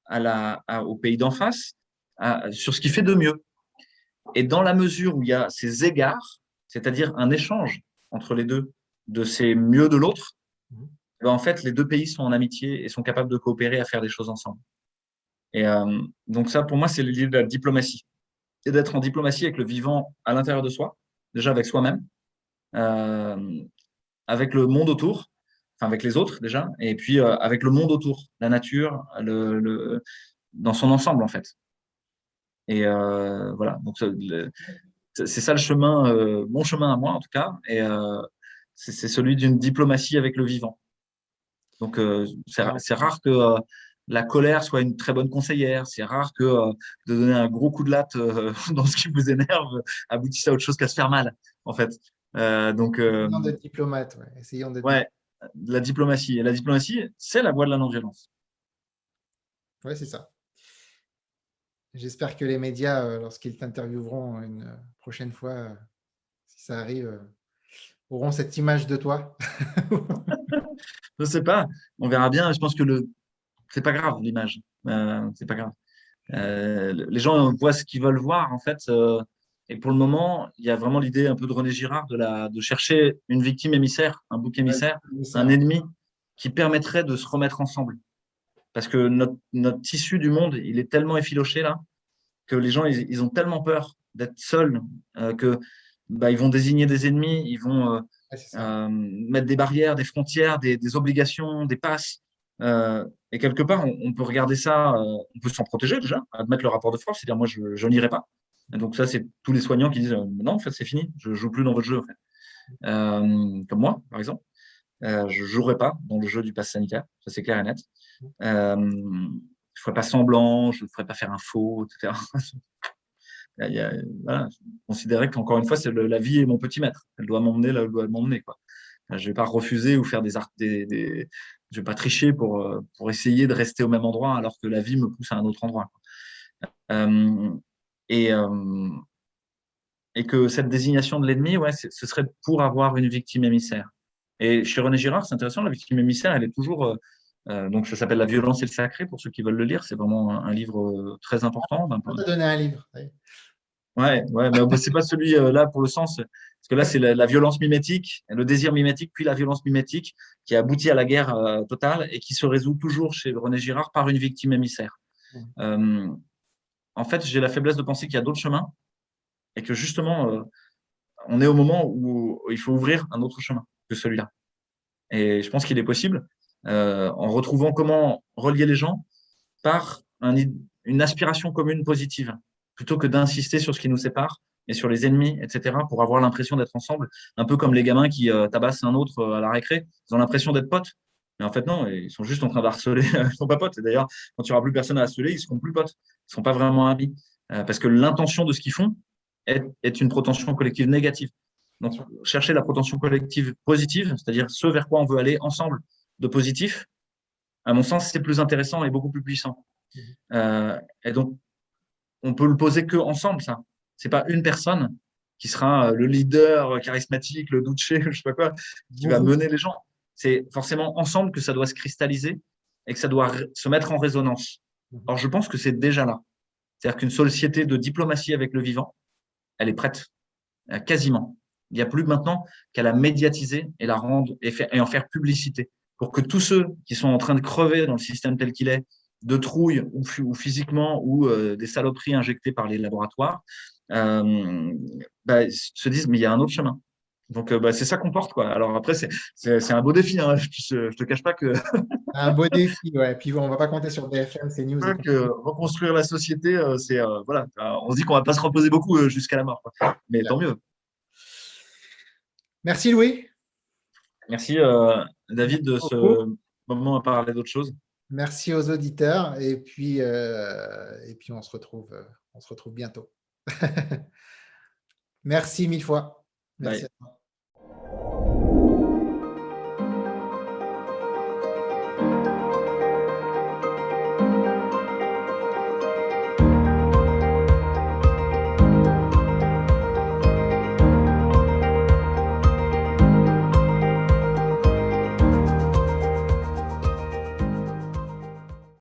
à la, au pays d'en face sur ce qu'il fait de mieux. Et dans la mesure où il y a ces égards, c'est-à-dire un échange entre les deux de ces mieux de l'autre, ben, en fait, les deux pays sont en amitié et sont capables de coopérer à faire des choses ensemble. Et euh, donc ça, pour moi, c'est l'idée de la diplomatie. C'est d'être en diplomatie avec le vivant à l'intérieur de soi, déjà avec soi-même, euh, avec le monde autour, avec les autres déjà, et puis euh, avec le monde autour, la nature, le, dans son ensemble en fait. Et euh, voilà, donc c'est ça le chemin, mon chemin à moi en tout cas, et c'est celui d'une diplomatie avec le vivant. Donc c'est rare que la colère soit une très bonne conseillère. C'est rare que de donner un gros coup de latte dans ce qui vous énerve aboutisse à autre chose qu'à se faire mal, en fait. donc, essayons d'être diplomate. Ouais. Essayons d'être la diplomatie. Et la diplomatie, c'est la voie de la non-violence. Oui, c'est ça. J'espère que les médias, euh, lorsqu'ils t'intervieweront une prochaine fois, euh, si ça arrive, euh, auront cette image de toi. Je ne sais pas. On verra bien. Je pense que le c'est pas grave l'image. c'est pas grave. les gens voient ce qu'ils veulent voir en fait. Et pour le moment, il y a vraiment l'idée un peu de René Girard de, la, de chercher une victime émissaire, un bouc émissaire, un ennemi qui permettrait de se remettre ensemble. Parce que notre, notre tissu du monde, il est tellement effiloché là, que les gens, ils, ont tellement peur d'être seuls euh, que bah, ils vont désigner des ennemis, ils vont euh, euh, mettre des barrières, des frontières, des, des obligations, des passes. Et quelque part, on, peut regarder ça, on peut s'en protéger déjà, admettre le rapport de force, c'est-à-dire moi, je, n'irai pas donc ça, c'est tous les soignants qui disent euh, non, en fait, c'est fini, je ne joue plus dans votre jeu. Euh, comme moi, par exemple, euh, je ne jouerai pas dans le jeu du pass sanitaire, ça c'est clair et net. je ne ferai pas semblant, je ne ferai pas faire un faux, etc. il y a, voilà, qu'encore une fois, c'est la vie est mon petit maître. Elle doit m'emmener là où elle doit m'emmener. Je ne vais pas refuser ou faire des, des, des, je vais pas tricher pour, pour essayer de rester au même endroit alors que la vie me pousse à un autre endroit. Et, euh, et que cette désignation de l'ennemi, ouais, ce serait pour avoir une victime émissaire. Et chez René Girard, c'est intéressant, la victime émissaire, elle est toujours. Euh, euh, donc, ça s'appelle La violence et le sacré, pour ceux qui veulent le lire. C'est vraiment un, livre très important. On t'a donné un livre. Ouais, ouais, mais c'est pas celui-là pour le sens. Parce que là, c'est la, violence mimétique, le désir mimétique, puis la violence mimétique, qui aboutit à la guerre totale et qui se résout toujours chez René Girard par une victime émissaire. Mmh. en fait, j'ai la faiblesse de penser qu'il y a d'autres chemins et que justement, euh, on est au moment où il faut ouvrir un autre chemin que celui-là. Et je pense qu'il est possible, euh, en retrouvant comment relier les gens par une aspiration commune positive, plutôt que d'insister sur ce qui nous sépare et sur les ennemis, etc., pour avoir l'impression d'être ensemble, un peu comme les gamins qui euh, tabassent un autre à la récré, ils ont l'impression d'être potes. Mais en fait, non, ils sont juste en train d'harceler, ils sont pas potes. Et d'ailleurs, quand il n'y aura plus personne à harceler, ils ne seront plus potes. Ils ne sont pas vraiment amis. Euh, parce que l'intention de ce qu'ils font est, est, une protension collective négative. Donc, chercher la protension collective positive, c'est-à-dire ce vers quoi on veut aller ensemble de positif, à mon sens, c'est plus intéressant et beaucoup plus puissant. Mmh. Euh, et donc, on peut le poser que ensemble, ça. C'est pas une personne qui sera le leader charismatique, le douche, je sais pas quoi, qui va mmh. mener les gens. C'est forcément ensemble que ça doit se cristalliser et que ça doit se mettre en résonance. Alors, je pense que c'est déjà là. C'est-à-dire qu'une société de diplomatie avec le vivant, elle est prête, euh, quasiment. Il n'y a plus maintenant qu'à la médiatiser et la rendre et, faire, et, en faire publicité pour que tous ceux qui sont en train de crever dans le système tel qu'il est, de trouille ou, ou physiquement ou euh, des saloperies injectées par les laboratoires, euh, bah, se disent mais il y a un autre chemin. Donc, euh, bah, c'est ça qu'on porte. Quoi. Alors après, c'est un beau défi. Hein. Je ne te cache pas que. un beau défi, ouais. Puis on ne va pas compter sur BFM, c'est news. Que reconstruire la société, euh, c'est. Voilà. On se dit qu'on ne va pas se reposer beaucoup jusqu'à la mort. Mais tant mieux. Merci, Louis. Merci, David, de ce moment à parler d'autre chose. Merci aux auditeurs. Et puis, et puis on, se retrouve, on se retrouve bientôt. Merci mille fois. Merci.